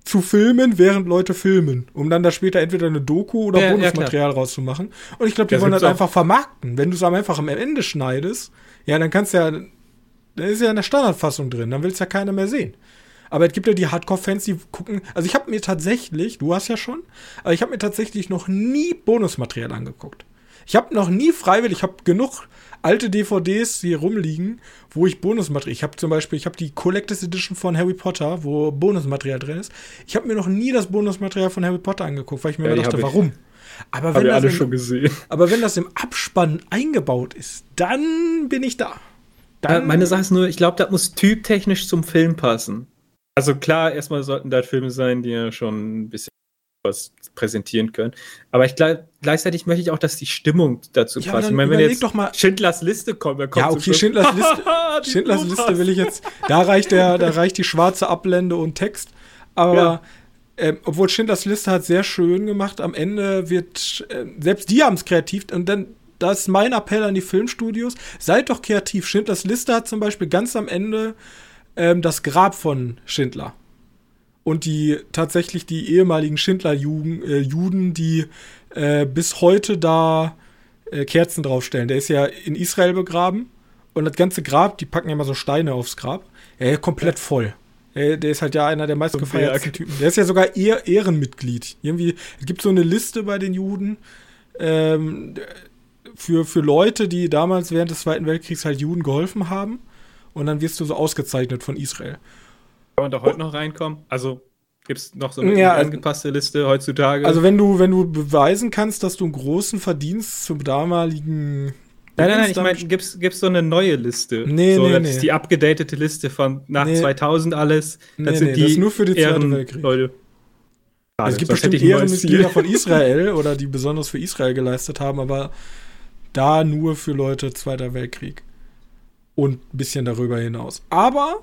zu filmen, während Leute filmen, um dann da später entweder eine Doku oder ja, Bonusmaterial ja, rauszumachen. Und ich glaube, die das wollen das einfach vermarkten. Wenn du es einfach am Ende schneidest, ja, dann kannst du ja, da ist ja eine Standardfassung drin, dann will es ja keiner mehr sehen. Aber es gibt ja die Hardcore-Fans, die gucken. Also ich habe mir tatsächlich, du hast ja schon, aber ich habe mir tatsächlich noch nie Bonusmaterial angeguckt. Ich habe noch nie freiwillig, ich habe genug alte DVDs hier rumliegen, wo ich Bonusmaterial. Ich habe zum Beispiel, ich habe die Collectors Edition von Harry Potter, wo Bonusmaterial drin ist. Ich habe mir noch nie das Bonusmaterial von Harry Potter angeguckt, weil ich mir ja, dachte, warum? Aber wenn, das im, aber wenn das im Abspann eingebaut ist, dann bin ich da. Dann meine Sache ist nur, ich glaube, das muss typtechnisch zum Film passen. Also klar, erstmal sollten da Filme sein, die ja schon ein bisschen was präsentieren können. Aber ich gleichzeitig möchte ich auch, dass die Stimmung dazu ja, passt. Ich meine, wenn jetzt doch mal Schindlers Liste kommt, kommt ja, okay, Schindlers Liste, Schindlers Liste will ich jetzt. Da reicht der, da reicht die schwarze Ablende und Text. Aber ja. ähm, obwohl Schindlers Liste hat sehr schön gemacht, am Ende wird äh, selbst die haben es kreativ und dann das ist mein Appell an die Filmstudios. Seid doch kreativ. Schindlers Liste hat zum Beispiel ganz am Ende ähm, das Grab von Schindler. Und die tatsächlich die ehemaligen Schindler-Juden, äh, Juden, die äh, bis heute da äh, Kerzen draufstellen. Der ist ja in Israel begraben und das ganze Grab, die packen ja immer so Steine aufs Grab. Er ist komplett voll. Er, der ist halt ja einer der meistgefeierten Typen. Der ist ja sogar eher Ehrenmitglied. Irgendwie, es gibt so eine Liste bei den Juden ähm, für, für Leute, die damals während des Zweiten Weltkriegs halt Juden geholfen haben und dann wirst du so ausgezeichnet von Israel. Kann man da heute noch reinkommen? Also gibt es noch so eine ja, angepasste Liste heutzutage? Also wenn du, wenn du beweisen kannst, dass du einen großen Verdienst zum damaligen Nein, nein, nein, ich meine, gibt es so eine neue Liste? Nee, so, nee, das nee. ist die abgedatete Liste von nach nee. 2000 alles. Das nee, sind nee, die das ist nur für die Zweite Weltkrieg. Leute. es gibt bestimmt Ehrenmitglieder von Israel oder die besonders für Israel geleistet haben, aber da nur für Leute Zweiter Weltkrieg und ein bisschen darüber hinaus. Aber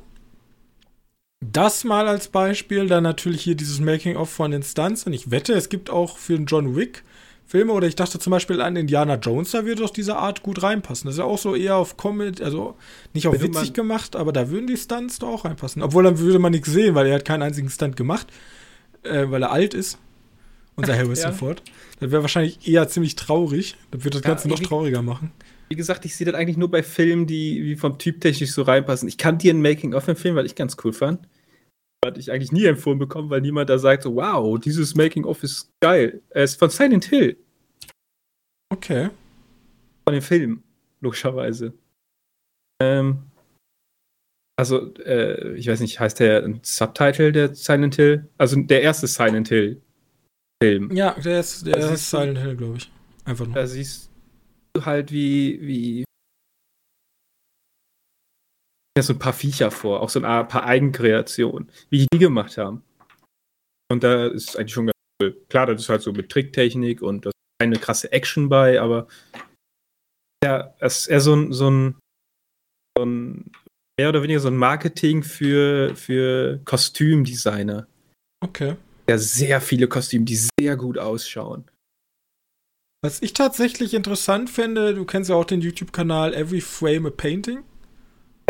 das mal als Beispiel, dann natürlich hier dieses Making-of von Instanzen. Ich wette, es gibt auch für einen John Wick Filme oder ich dachte zum Beispiel an Indiana Jones, da würde doch diese Art gut reinpassen. Das ist ja auch so eher auf Comedy, also nicht auf würde witzig gemacht, aber da würden die Stunts doch auch reinpassen. Obwohl dann würde man nichts sehen, weil er hat keinen einzigen Stunt gemacht, äh, weil er alt ist. Unser Harrison ja. Ford. Das wäre wahrscheinlich eher ziemlich traurig. Das würde das ja, Ganze noch trauriger machen. Wie gesagt, ich sehe das eigentlich nur bei Filmen, die wie vom Typ technisch so reinpassen. Ich kann dir ein Making-of empfehlen, weil ich ganz cool fand. hatte ich eigentlich nie empfohlen bekommen, weil niemand da sagt so, wow, dieses Making-of ist geil. Es ist von Silent Hill. Okay. Von dem Film, logischerweise. Ähm, also, äh, ich weiß nicht, heißt der ein Subtitle der Silent Hill? Also der erste Silent Hill Film. Ja, der ist, der also ist Silent Hill, glaube ich. Einfach nur. Da siehst du halt, wie, wie so ein paar Viecher vor, auch so ein paar Eigenkreationen, wie die die gemacht haben. Und da ist eigentlich schon ganz cool. Klar, das ist halt so mit Tricktechnik und da ist keine krasse Action bei, aber ja, es ist eher so ein, so ein, so ein mehr oder weniger so ein Marketing für, für Kostümdesigner. Okay. Ja, sehr viele Kostüme, die sehr gut ausschauen. Was ich tatsächlich interessant finde, du kennst ja auch den YouTube-Kanal Every Frame a Painting.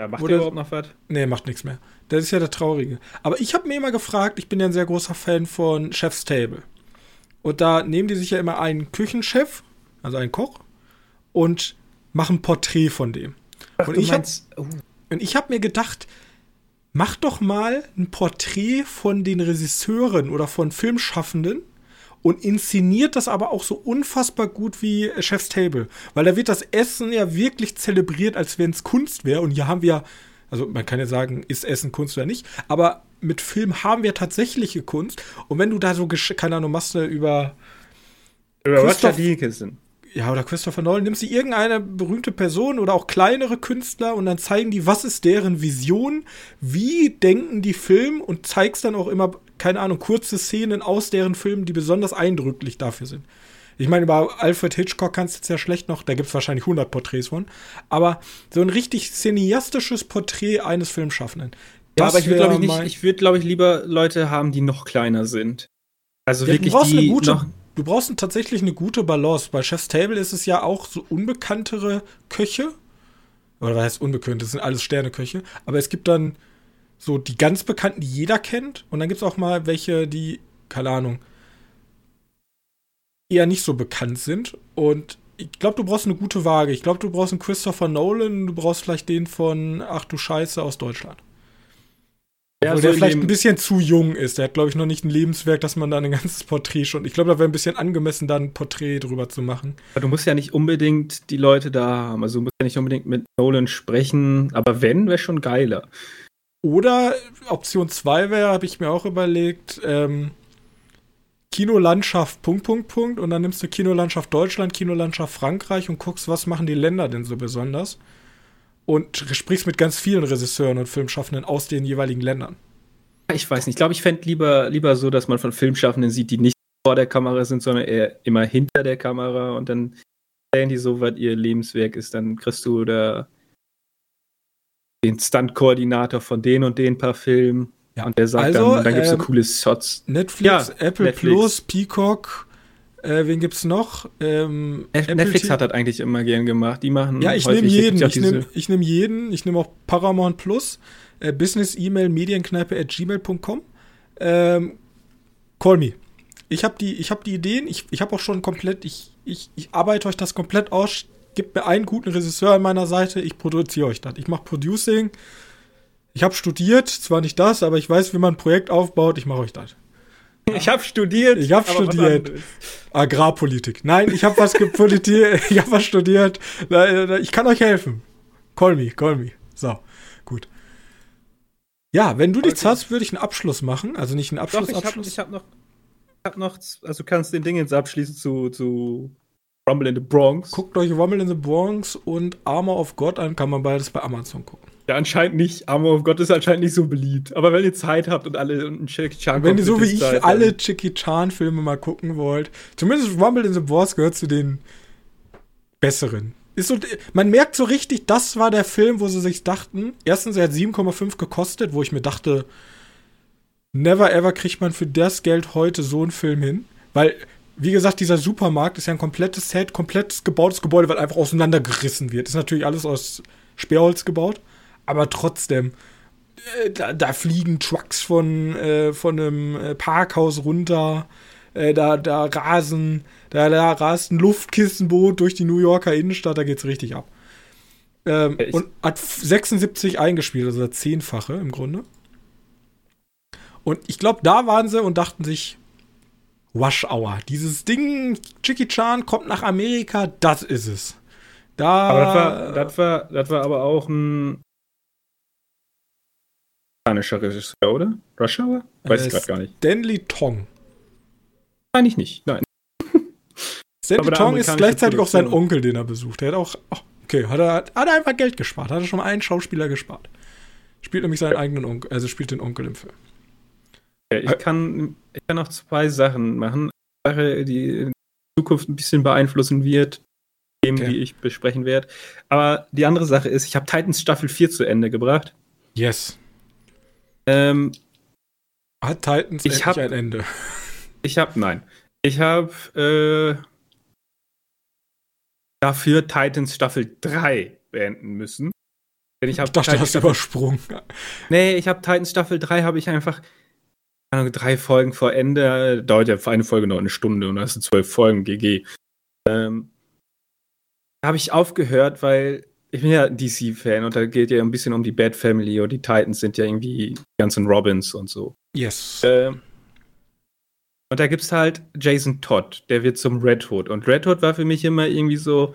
Ja, macht der überhaupt noch was? Nee, macht nichts mehr. Das ist ja der Traurige. Aber ich habe mir immer gefragt, ich bin ja ein sehr großer Fan von Chef's Table. Und da nehmen die sich ja immer einen Küchenchef, also einen Koch, und machen ein Porträt von dem. Ach, und, ich hab, oh. und ich habe mir gedacht, mach doch mal ein Porträt von den Regisseuren oder von Filmschaffenden und inszeniert das aber auch so unfassbar gut wie Chef's Table. Weil da wird das Essen ja wirklich zelebriert, als wenn es Kunst wäre. Und hier haben wir, also man kann ja sagen, ist Essen Kunst oder nicht, aber mit Film haben wir tatsächliche Kunst. Und wenn du da so, keine Ahnung, machst du über. Über Roger Deakins ja, oder Christopher Nolan, nimmst du irgendeine berühmte Person oder auch kleinere Künstler und dann zeigen die, was ist deren Vision, wie denken die Film und zeigst dann auch immer, keine Ahnung, kurze Szenen aus deren Filmen, die besonders eindrücklich dafür sind. Ich meine, über Alfred Hitchcock kannst du jetzt ja schlecht noch, da gibt es wahrscheinlich 100 Porträts von, aber so ein richtig cineastisches Porträt eines Filmschaffenden. Ja, aber ich würde, glaube ich, nicht, ich würde, glaube ich, lieber Leute haben, die noch kleiner sind. Also ja, wirklich die noch du brauchst tatsächlich eine gute Balance. Bei Chef's Table ist es ja auch so unbekanntere Köche. Oder was heißt unbekannt? Das sind alles Sterneköche. Aber es gibt dann so die ganz bekannten, die jeder kennt. Und dann gibt es auch mal welche, die, keine Ahnung, eher nicht so bekannt sind. Und ich glaube, du brauchst eine gute Waage. Ich glaube, du brauchst einen Christopher Nolan. Du brauchst vielleicht den von Ach du Scheiße aus Deutschland. Ja, Obwohl so der vielleicht ein bisschen zu jung ist. Der hat, glaube ich, noch nicht ein Lebenswerk, dass man da ein ganzes Porträt schon. Ich glaube, da wäre ein bisschen angemessen, da ein Porträt drüber zu machen. Aber du musst ja nicht unbedingt die Leute da haben. Also du musst ja nicht unbedingt mit Nolan sprechen. Aber wenn, wäre schon geiler. Oder Option 2 wäre, habe ich mir auch überlegt, ähm, Kinolandschaft Punkt, Punkt, Punkt. Und dann nimmst du Kinolandschaft Deutschland, Kinolandschaft Frankreich und guckst, was machen die Länder denn so besonders und sprichst mit ganz vielen Regisseuren und Filmschaffenden aus den jeweiligen Ländern. Ich weiß nicht. Ich glaube, ich fände lieber, lieber so, dass man von Filmschaffenden sieht, die nicht vor der Kamera sind, sondern eher immer hinter der Kamera und dann erzählen die so, was ihr Lebenswerk ist. Dann kriegst du da den Stunt-Koordinator von den und den paar Filmen. Ja. Und der sagt also, dann, dann gibt es ähm, so coole Shots. Netflix, ja, Apple Netflix. Plus, Peacock, äh, wen gibt's noch? Ähm, Netflix hat das eigentlich immer gern gemacht. Die machen. Ja, ich nehme jeden. Ich nehme nehm jeden. Ich nehme auch Paramount Plus. Äh, Business E-Mail Medienkneipe at gmail.com. Ähm, call me. Ich habe die, hab die Ideen. Ich, ich habe auch schon komplett. Ich, ich, ich arbeite euch das komplett aus. Gebt mir einen guten Regisseur an meiner Seite. Ich produziere euch das. Ich mache Producing. Ich habe studiert. Zwar nicht das, aber ich weiß, wie man ein Projekt aufbaut. Ich mache euch das. Ich habe studiert. Ich habe studiert. Agrarpolitik. Nein, ich habe was politiert. ich habe was studiert. Ich kann euch helfen. Call me, call me. So, gut. Ja, wenn du nichts okay. hast, würde ich einen Abschluss machen. Also nicht einen Abschluss, Doch, ich Abschluss. Hab, ich habe noch, hab noch, also du kannst den Ding jetzt abschließen zu, zu Rumble in the Bronx. Guckt euch Rumble in the Bronx und Armor of God an, kann man beides bei Amazon gucken. Ja, anscheinend nicht. Armor of God ist anscheinend nicht so beliebt. Aber wenn ihr Zeit habt und alle einen Jackie Chan Wenn ihr so wie ich Zeit, alle Jackie Chan Filme mal gucken wollt, zumindest Rumble in the Wars gehört zu den besseren. Ist so, man merkt so richtig, das war der Film, wo sie sich dachten, erstens, er hat 7,5 gekostet, wo ich mir dachte, never ever kriegt man für das Geld heute so einen Film hin. Weil, wie gesagt, dieser Supermarkt ist ja ein komplettes Set, komplettes gebautes Gebäude, weil einfach auseinandergerissen wird. Ist natürlich alles aus Sperrholz gebaut aber trotzdem, äh, da, da, fliegen Trucks von, äh, von einem äh, Parkhaus runter, äh, da, da rasen, da, da rast ein Luftkissenboot durch die New Yorker Innenstadt, da geht's richtig ab. Ähm, und hat 76 eingespielt, also das Zehnfache im Grunde. Und ich glaube, da waren sie und dachten sich, Rush Hour. Dieses Ding, Jackie Chan kommt nach Amerika, das ist es. Da aber das war, das war, das war aber auch ein amerikanischer Regisseur, oder? Rush Hour? Weiß äh, ich gerade gar nicht. Stanley Tong. Nein, ich nicht. Nein. Stanley Tong ist gleichzeitig auch sein Onkel, den er besucht. Er hat auch, oh, okay, hat er, hat er einfach Geld gespart. Hat er schon mal einen Schauspieler gespart. Spielt nämlich seinen eigenen Onkel, also spielt den Onkel im Film. Ich, kann, ich kann noch zwei Sachen machen. Eine Sache, die in Zukunft ein bisschen beeinflussen wird, Themen, okay. die ich besprechen werde. Aber die andere Sache ist, ich habe Titans Staffel 4 zu Ende gebracht. Yes. Ähm, Hat Titans ich hab, ein Ende? Ich habe, nein. Ich habe äh, dafür Titans Staffel 3 beenden müssen. Denn ich, ich dachte, du hast Staffel, übersprungen. Nee, ich habe Titans Staffel 3 habe ich einfach drei Folgen vor Ende, dauert ja für eine Folge noch eine Stunde und das sind zwölf Folgen GG. Ähm, habe ich aufgehört, weil ich bin ja DC-Fan und da geht ja ein bisschen um die Bad Family und die Titans sind ja irgendwie die ganzen Robins und so. Yes. Ähm, und da gibt's halt Jason Todd, der wird zum Red Hood. Und Red Hood war für mich immer irgendwie so,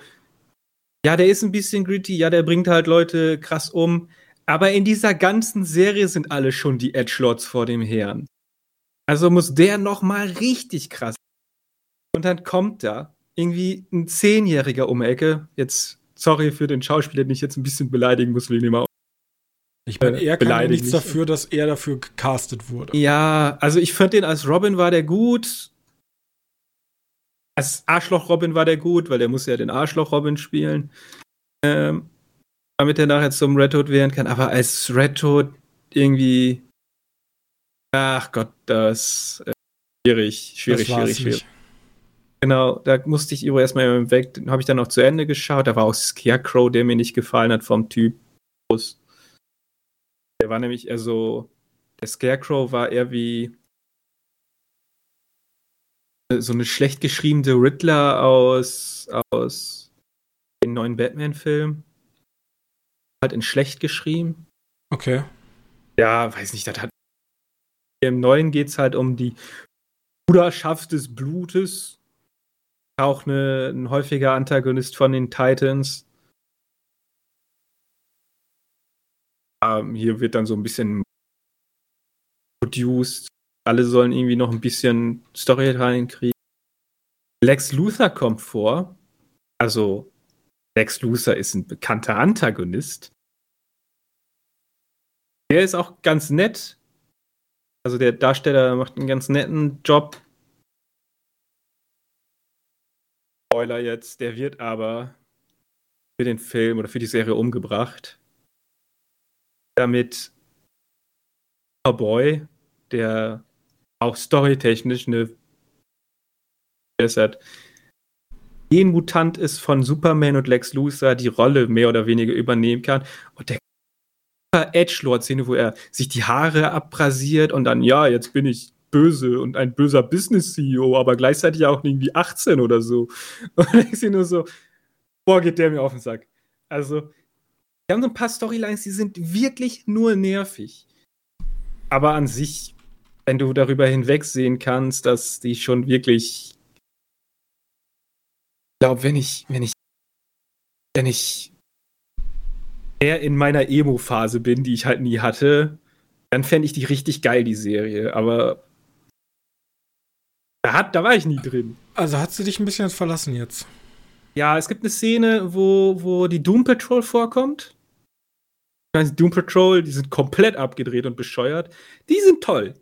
ja, der ist ein bisschen gritty, ja, der bringt halt Leute krass um. Aber in dieser ganzen Serie sind alle schon die Edgelords vor dem Herrn. Also muss der noch mal richtig krass. Und dann kommt da irgendwie ein Zehnjähriger um die Ecke. Jetzt, sorry für den Schauspieler, den ich jetzt ein bisschen beleidigen muss, will ich mal. Ich meine, er kann nichts dafür, dass er dafür gecastet wurde. Ja, also ich fand den als Robin war der gut. Als Arschloch Robin war der gut, weil der muss ja den Arschloch Robin spielen. Ähm, damit er nachher zum Red Hood werden kann. Aber als Red Hood irgendwie Ach Gott, das äh, schwierig, schwierig, das schwierig, schwierig. Genau, da musste ich Iro erstmal weg. Den habe ich dann noch zu Ende geschaut. Da war auch Scarecrow, der mir nicht gefallen hat vom Typ. Der war nämlich eher so. Der Scarecrow war eher wie so eine schlecht geschriebene Riddler aus, aus dem neuen Batman-Film. Halt in schlecht geschrieben. Okay. Ja, weiß nicht, das hat im neuen geht es halt um die Bruderschaft des Blutes. Auch eine, ein häufiger Antagonist von den Titans. Ähm, hier wird dann so ein bisschen produced. Alle sollen irgendwie noch ein bisschen Story reinkriegen. Lex Luthor kommt vor. Also, Lex Luthor ist ein bekannter Antagonist. Der ist auch ganz nett, also der Darsteller macht einen ganz netten Job. Spoiler jetzt, der wird aber für den Film oder für die Serie umgebracht. Damit Boy, der auch storytechnisch eine hat, Mutant ist von Superman und Lex Luthor, die Rolle mehr oder weniger übernehmen kann. Und der Edgelord-Szene, wo er sich die Haare abrasiert und dann, ja, jetzt bin ich böse und ein böser Business-CEO, aber gleichzeitig auch irgendwie 18 oder so. Und ich sehe nur so, boah, geht der mir auf den Sack. Also, wir haben so ein paar Storylines, die sind wirklich nur nervig. Aber an sich, wenn du darüber hinwegsehen kannst, dass die schon wirklich. Ich glaube, wenn ich, wenn ich, wenn ich mehr in meiner Emo-Phase bin, die ich halt nie hatte, dann fände ich die richtig geil, die Serie. Aber da, hat, da war ich nie drin. Also hat sie dich ein bisschen verlassen jetzt. Ja, es gibt eine Szene, wo, wo die Doom Patrol vorkommt. Die Doom Patrol, die sind komplett abgedreht und bescheuert. Die sind toll.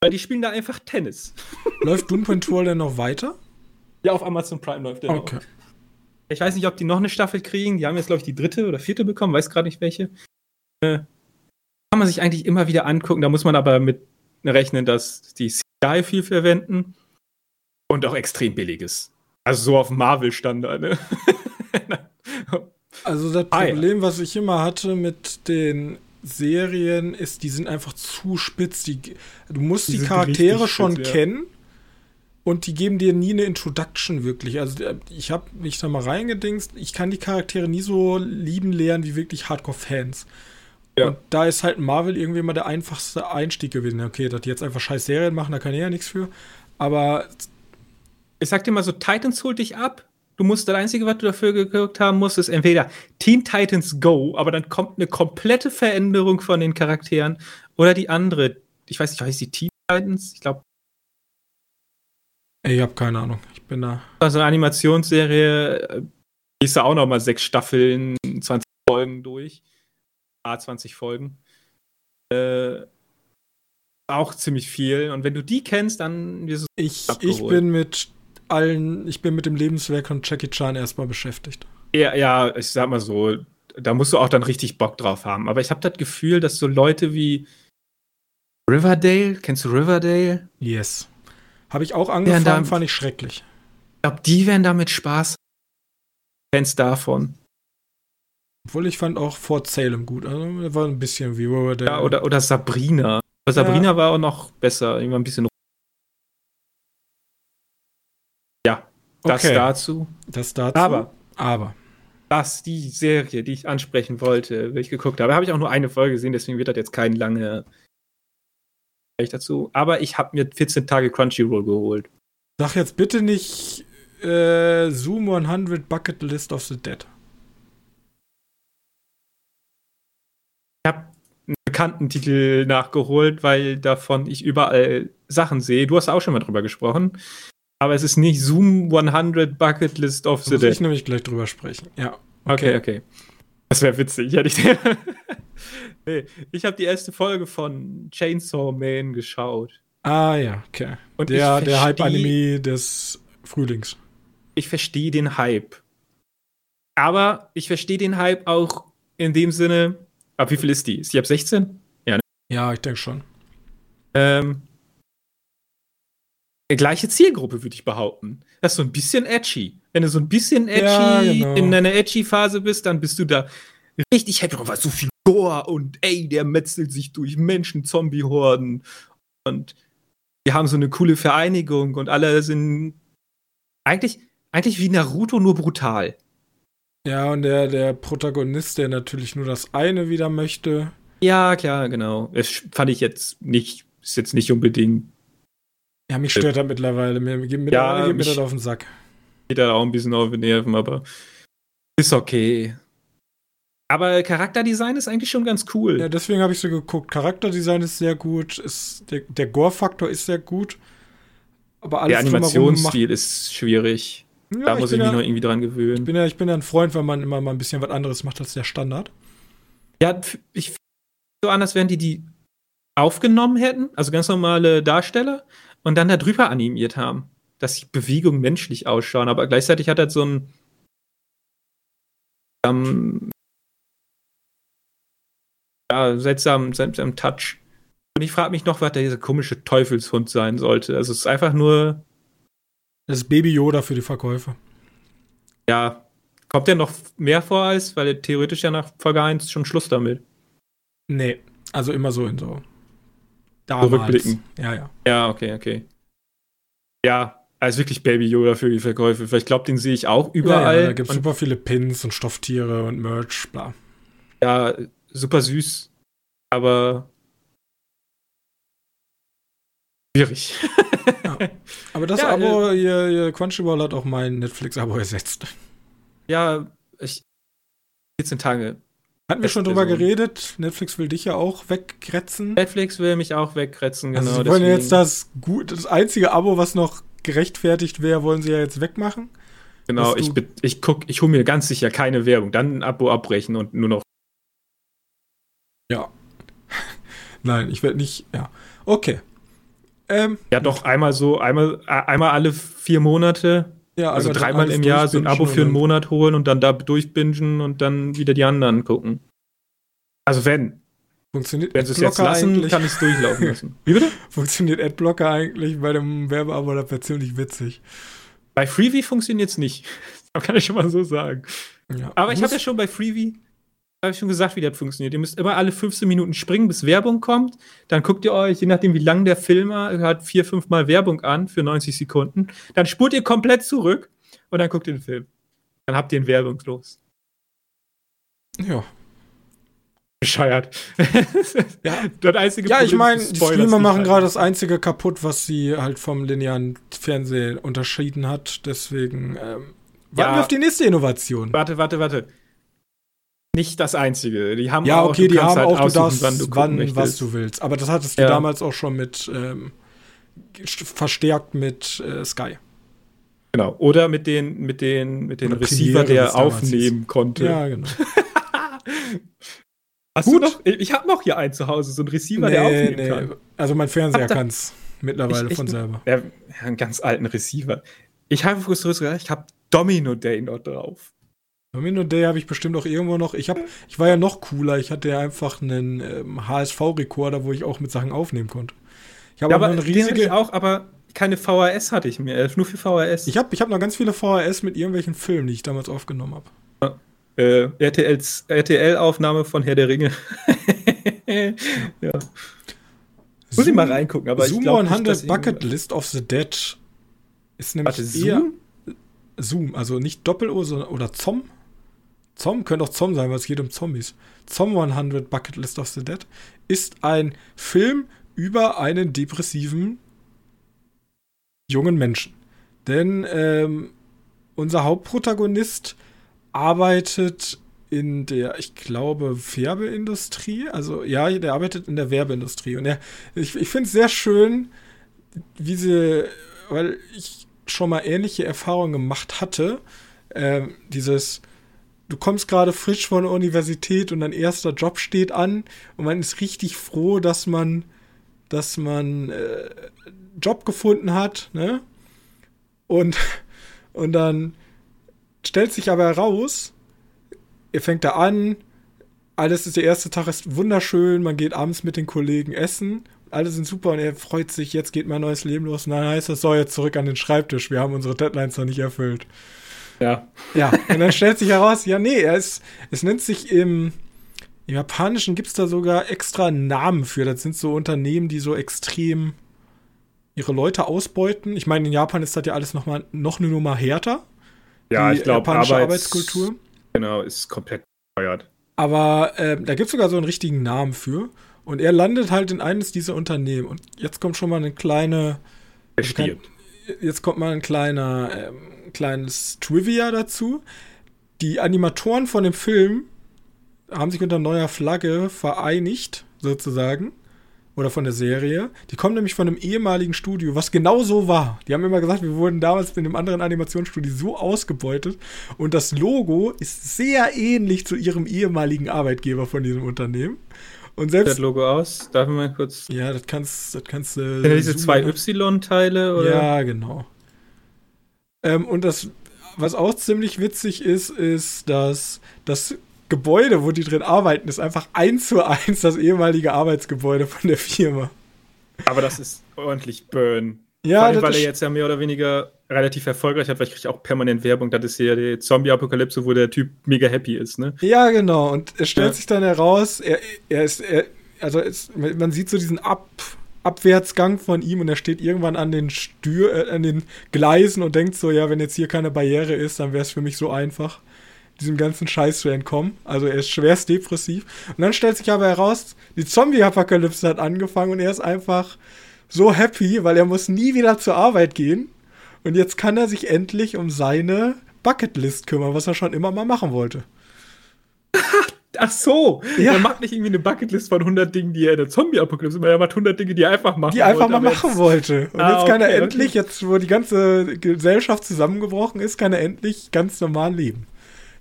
Weil die spielen da einfach Tennis. Läuft Doom Patrol denn noch weiter? Ja, auf Amazon Prime läuft der okay. noch. Ich weiß nicht, ob die noch eine Staffel kriegen. Die haben jetzt, glaube ich, die dritte oder vierte bekommen, weiß gerade nicht welche. Äh, kann man sich eigentlich immer wieder angucken. Da muss man aber mit rechnen, dass die CGI viel verwenden und auch extrem billig ist. Also so auf Marvel-Standard. Ne? also das Problem, was ich immer hatte mit den Serien, ist, die sind einfach zu spitz. Die, du musst die, die Charaktere schon ja. kennen und die geben dir nie eine Introduction wirklich. Also äh, ich habe mich da mal reingedingst, ich kann die Charaktere nie so lieben lernen wie wirklich Hardcore-Fans. Ja. Und da ist halt Marvel irgendwie mal der einfachste Einstieg gewesen. Okay, dass die jetzt einfach scheiß Serien machen, da kann er ja nichts für. Aber ich sag dir mal so, Titans holt dich ab. Du musst das Einzige, was du dafür geguckt haben musst, ist entweder Teen Titans Go, aber dann kommt eine komplette Veränderung von den Charakteren. Oder die andere, ich weiß nicht, heißt die Teen Titans? Ich glaube. Ich habe keine Ahnung. Ich bin da. Also eine Animationsserie, die ist da auch noch mal sechs Staffeln, 20 Folgen durch. A20 Folgen. Äh, auch ziemlich viel. Und wenn du die kennst, dann wirst du ich, ich bin mit allen, ich bin mit dem Lebenswerk von Jackie Chan erstmal beschäftigt. Ja, ja, ich sag mal so, da musst du auch dann richtig Bock drauf haben. Aber ich habe das Gefühl, dass so Leute wie Riverdale, kennst du Riverdale? Yes. Habe ich auch angefangen, da, fand ich schrecklich. Ich glaube, die werden damit Spaß. Fans davon. Obwohl ich fand auch Fort Salem gut. Also war ein bisschen wie Riverdale. Ja, oder, oder Sabrina. Aber Sabrina ja. war auch noch besser. Immer ein bisschen. Ja, das okay. dazu. Das dazu. Aber, aber. Das, die Serie, die ich ansprechen wollte, wie ich geguckt habe, habe ich auch nur eine Folge gesehen, deswegen wird das jetzt kein lange dazu. Aber ich habe mir 14 Tage Crunchyroll geholt. Sag jetzt bitte nicht äh, Zoom 100 Bucket List of the Dead. Ich habe einen bekannten Titel nachgeholt, weil davon ich überall Sachen sehe. Du hast auch schon mal drüber gesprochen. Aber es ist nicht Zoom 100 Bucket List of the Muss Dead. ich nämlich gleich drüber sprechen. Ja. Okay, okay. okay. Das wäre witzig, hätte ich nee, ich habe die erste Folge von Chainsaw Man geschaut. Ah ja, okay. Und der, der Hype-Anime des Frühlings. Ich verstehe den Hype. Aber ich verstehe den Hype auch in dem Sinne, ab wie viel ist die? Ist die ab 16? Ja, ne? Ja, ich denke schon. Ähm, gleiche Zielgruppe, würde ich behaupten. Das ist so ein bisschen edgy. Wenn du so ein bisschen edgy ja, genau. in einer edgy Phase bist, dann bist du da richtig happy, weil so viel Gore und ey, der metzelt sich durch Menschen, Zombie-Horden und wir haben so eine coole Vereinigung und alle sind eigentlich, eigentlich wie Naruto, nur brutal. Ja, und der, der Protagonist, der natürlich nur das eine wieder möchte. Ja, klar, genau. Das fand ich jetzt nicht, ist jetzt nicht unbedingt. Ja, mich stört er mittlerweile. Mir, mittlerweile ja, geht mir das auf den Sack. Geht da auch ein bisschen auf den Nerven, aber ist okay. Aber Charakterdesign ist eigentlich schon ganz cool. Ja, deswegen habe ich so geguckt. Charakterdesign ist sehr gut, ist, der, der Gore-Faktor ist sehr gut. Aber alles Der Animationsstil ist schwierig. Ja, da muss ich mich ja, noch irgendwie dran gewöhnen. Ich bin, ja, ich bin ja ein Freund, wenn man immer mal ein bisschen was anderes macht als der Standard. Ja, ich so anders, wenn die die aufgenommen hätten, also ganz normale Darsteller, und dann da drüber animiert haben dass die Bewegungen menschlich ausschauen, aber gleichzeitig hat er so ein ähm, ja, seltsamen, seltsamen Touch. Und ich frage mich noch, was der dieser komische Teufelshund sein sollte. Also es ist einfach nur. Das ist Baby Yoda für die Verkäufe. Ja. Kommt der noch mehr vor als, weil er theoretisch ja nach Folge 1 schon Schluss damit. Nee, also immer so in so. Damals. Rückblicken. Ja, ja. Ja, okay, okay. Ja, also wirklich Baby Yoda für die Verkäufe. Weil ich glaube, den sehe ich auch überall. Ja, ja, da gibt es super viele Pins und Stofftiere und Merch, bla. Ja, super süß. Aber schwierig. ja. Aber das ja, Abo, äh, ihr, ihr Crunchyroll hat auch mein Netflix-Abo ersetzt. Ja, ich 14 Tage. Hatten wir schon drüber so. geredet? Netflix will dich ja auch wegkretzen. Netflix will mich auch wegkretzen, genau. Also sie wollen deswegen. jetzt das gut, das einzige Abo, was noch gerechtfertigt wäre, wollen sie ja jetzt wegmachen. Genau, ich, ich guck, ich hole mir ganz sicher keine Werbung, dann ein Abo abbrechen und nur noch. Ja. Nein, ich werde nicht. Ja. Okay. Ähm, ja, doch einmal so, einmal, einmal alle vier Monate. Ja, also dreimal im Jahr so ein Abo für einen Monat holen und dann da durchbingen und dann wieder die anderen gucken. Also wenn. Funktioniert Wenn sie es jetzt lassen, eigentlich? kann ich es durchlaufen lassen. Wie bitte? Funktioniert Adblocker eigentlich bei dem Werbeabo? Wäre ziemlich witzig. Bei Freebie funktioniert es nicht. Das kann ich schon mal so sagen. Ja. Aber ich habe ja schon bei Freebie, habe ich schon gesagt, wie das funktioniert. Ihr müsst immer alle 15 Minuten springen, bis Werbung kommt. Dann guckt ihr euch, je nachdem wie lang der Film hat, vier, fünf Mal Werbung an für 90 Sekunden. Dann spurt ihr komplett zurück und dann guckt ihr den Film. Dann habt ihr ihn werbungslos. Ja, bescheuert. ja, das einzige ja ich meine, die Streamer machen gerade das einzige kaputt, was sie halt vom linearen Fernsehen unterschieden hat. Deswegen ähm, warten wir auf die nächste Innovation. Warte, warte, warte. Nicht das einzige. Die haben ja, okay, auch, die haben halt auch, du darfst, wann, du wann was du willst. Aber das hattest du ja. damals auch schon mit ähm, verstärkt mit äh, Sky. Genau. Oder mit den, mit den, mit den Receiver, der aufnehmen konnte. Ja, genau. Hast Gut. du noch? Ich habe noch hier einen zu Hause, so einen Receiver, nee, der aufnehmen nee. kann. Also mein Fernseher kann es mittlerweile ich, ich, von selber. Ja, einen ganz alten Receiver. Ich habe ich habe Domino Day noch drauf. Domino Day habe ich bestimmt auch irgendwo noch. Ich habe, ich war ja noch cooler. Ich hatte ja einfach einen ähm, HSV-Rekorder, wo ich auch mit Sachen aufnehmen konnte. Ich habe ja, aber eine riesige. Ich auch, aber keine VHS hatte ich mir, nur für VHS. Ich habe, ich habe noch ganz viele VHS mit irgendwelchen Filmen, die ich damals aufgenommen habe. Äh, RTL-Aufnahme von Herr der Ringe. ja. Muss ich mal reingucken, aber Zoom ich glaube 100 Bucket List of the Dead ist nämlich Warte, Zoom? Zoom, also nicht Doppel-O, sondern oder Zom. Zom könnte auch Zom sein, weil es geht um Zombies. Zom 100 Bucket List of the Dead ist ein Film über einen depressiven jungen Menschen. Denn ähm, unser Hauptprotagonist arbeitet in der, ich glaube, Werbeindustrie. Also ja, der arbeitet in der Werbeindustrie. Und er, ich, ich finde es sehr schön, wie sie, weil ich schon mal ähnliche Erfahrungen gemacht hatte. Äh, dieses, du kommst gerade frisch von der Universität und dein erster Job steht an und man ist richtig froh, dass man, dass man äh, Job gefunden hat, ne? Und, und dann stellt sich aber heraus, ihr fängt da an, alles ist der erste Tag ist wunderschön, man geht abends mit den Kollegen essen, alle sind super und er freut sich, jetzt geht mein neues Leben los. Dann heißt es, so, jetzt zurück an den Schreibtisch, wir haben unsere Deadlines noch nicht erfüllt. Ja. Ja, und dann stellt sich heraus, ja, nee, er ist, es nennt sich im, im Japanischen gibt es da sogar extra Namen für. Das sind so Unternehmen, die so extrem ihre Leute ausbeuten. Ich meine, in Japan ist das ja alles noch mal noch eine Nummer härter. Ja, ich glaube, Arbeits Arbeitskultur. Genau, ist komplett bescheuert. Aber äh, da gibt es sogar so einen richtigen Namen für. Und er landet halt in eines dieser Unternehmen. Und jetzt kommt schon mal eine kleine. Er stirbt. Jetzt kommt mal ein kleiner, ähm, kleines Trivia dazu. Die Animatoren von dem Film haben sich unter neuer Flagge vereinigt, sozusagen oder von der Serie. Die kommen nämlich von einem ehemaligen Studio, was genau so war. Die haben immer gesagt, wir wurden damals in einem anderen Animationsstudio so ausgebeutet und das Logo ist sehr ähnlich zu ihrem ehemaligen Arbeitgeber von diesem Unternehmen. Und selbst das Logo aus, darf ich mal kurz. Ja, das kannst, das kannst du. Äh, diese zwei Y-Teile oder? Ja, genau. Ähm, und das, was auch ziemlich witzig ist, ist, dass das Gebäude, wo die drin arbeiten, ist einfach eins zu eins das ehemalige Arbeitsgebäude von der Firma. Aber das ist ordentlich Burn. Ja, allem, weil er jetzt ja mehr oder weniger relativ erfolgreich hat, weil ich kriege auch permanent Werbung. Das ist ja die Zombie-Apokalypse, wo der Typ mega happy ist, ne? Ja, genau. Und es stellt ja. sich dann heraus, er, er ist, er, also es, man sieht so diesen Ab, Abwärtsgang von ihm und er steht irgendwann an den Stür, äh, an den Gleisen und denkt so, ja, wenn jetzt hier keine Barriere ist, dann wäre es für mich so einfach diesem ganzen Scheiß zu entkommen. Also er ist schwerst depressiv. Und dann stellt sich aber heraus, die Zombie-Apokalypse hat angefangen und er ist einfach so happy, weil er muss nie wieder zur Arbeit gehen. Und jetzt kann er sich endlich um seine Bucketlist kümmern, was er schon immer mal machen wollte. Ach so, ja. er macht nicht irgendwie eine Bucketlist von 100 Dingen, die er in der Zombie-Apokalypse, sondern er macht 100 Dinge, die er einfach machen Die er einfach mal machen wollte. Und ah, jetzt kann okay, er endlich, okay. jetzt wo die ganze Gesellschaft zusammengebrochen ist, kann er endlich ganz normal leben.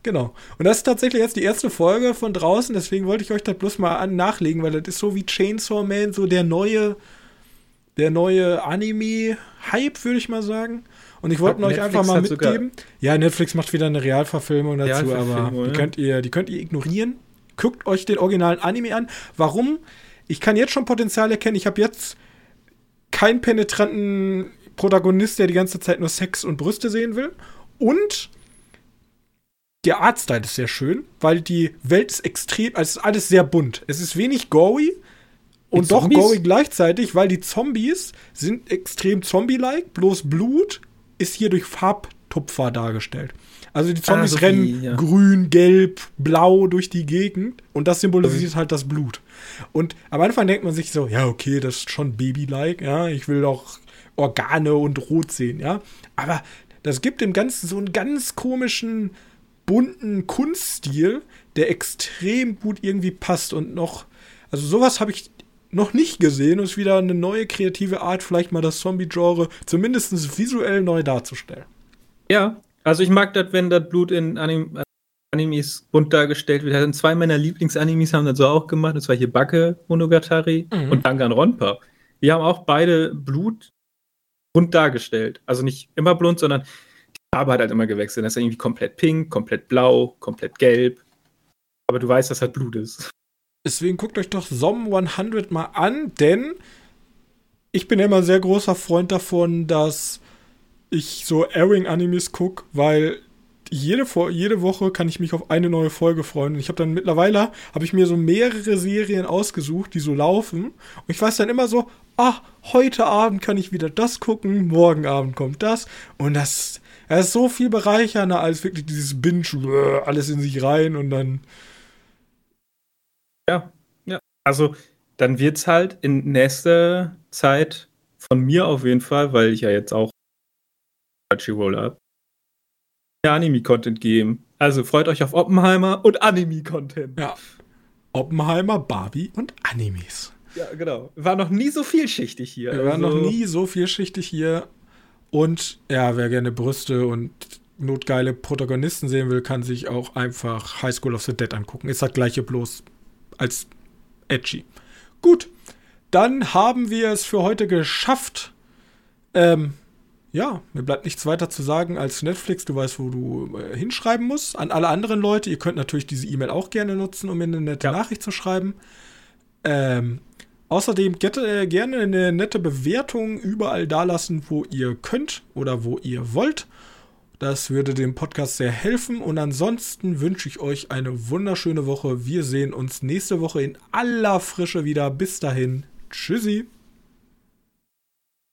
Genau. Und das ist tatsächlich jetzt die erste Folge von draußen, deswegen wollte ich euch das bloß mal an nachlegen, weil das ist so wie Chainsaw Man, so der neue, der neue Anime-Hype, würde ich mal sagen. Und ich wollte euch einfach mal mitgeben. Ja, Netflix macht wieder eine Realverfilmung dazu, aber die könnt ihr, die könnt ihr ignorieren. Guckt euch den originalen Anime an. Warum? Ich kann jetzt schon Potenzial erkennen. Ich habe jetzt keinen penetranten Protagonist, der die ganze Zeit nur Sex und Brüste sehen will. Und der Artstyle ist sehr schön, weil die Welt ist extrem, also es ist alles sehr bunt. Es ist wenig gory und die doch Zombies? gory gleichzeitig, weil die Zombies sind extrem zombie-like, bloß Blut ist hier durch Farbtupfer dargestellt. Also die Zombies ah, so rennen ja. grün, gelb, blau durch die Gegend und das symbolisiert halt das Blut. Und am Anfang denkt man sich so, ja, okay, das ist schon Baby-like, ja, ich will doch Organe und Rot sehen, ja. Aber das gibt dem Ganzen so einen ganz komischen, bunten Kunststil, der extrem gut irgendwie passt und noch, also sowas habe ich noch nicht gesehen und ist wieder eine neue kreative Art, vielleicht mal das Zombie-Genre zumindest visuell neu darzustellen. Ja, also ich mag das, wenn das Blut in Anim Animes bunt dargestellt wird. Also zwei meiner Lieblingsanimes haben das so auch gemacht. Das war hier Backe Monogatari mhm. und Danganronpa. Die haben auch beide Blut bunt dargestellt. Also nicht immer blond, sondern Farbe hat halt immer gewechselt. Das ist irgendwie komplett pink, komplett blau, komplett gelb. Aber du weißt, dass halt Blut ist. Deswegen guckt euch doch SOM 100 mal an, denn ich bin immer sehr großer Freund davon, dass ich so Airing-Animes gucke, weil jede, jede Woche kann ich mich auf eine neue Folge freuen. Und ich habe dann mittlerweile, habe ich mir so mehrere Serien ausgesucht, die so laufen. Und ich weiß dann immer so, ah, heute Abend kann ich wieder das gucken, morgen Abend kommt das. Und das, das ist so viel bereichernder als wirklich dieses Binge, alles in sich rein und dann ja, ja. Also dann wird es halt in nächster Zeit von mir auf jeden Fall, weil ich ja jetzt auch Crunchyroll habe, Anime-Content geben. Also freut euch auf Oppenheimer und Anime-Content. Ja. Oppenheimer, Barbie und Animes. Ja, genau. War noch nie so vielschichtig hier. Wir also. waren noch also nie so vielschichtig hier. Und ja, wer gerne Brüste und notgeile Protagonisten sehen will, kann sich auch einfach High School of the Dead angucken. Ist das gleiche bloß als edgy. Gut, dann haben wir es für heute geschafft. Ähm, ja, mir bleibt nichts weiter zu sagen als Netflix. Du weißt, wo du äh, hinschreiben musst. An alle anderen Leute, ihr könnt natürlich diese E-Mail auch gerne nutzen, um mir eine nette ja. Nachricht zu schreiben. Ähm, außerdem äh, gerne eine nette Bewertung überall da lassen, wo ihr könnt oder wo ihr wollt. Das würde dem Podcast sehr helfen. Und ansonsten wünsche ich euch eine wunderschöne Woche. Wir sehen uns nächste Woche in aller Frische wieder. Bis dahin. Tschüssi.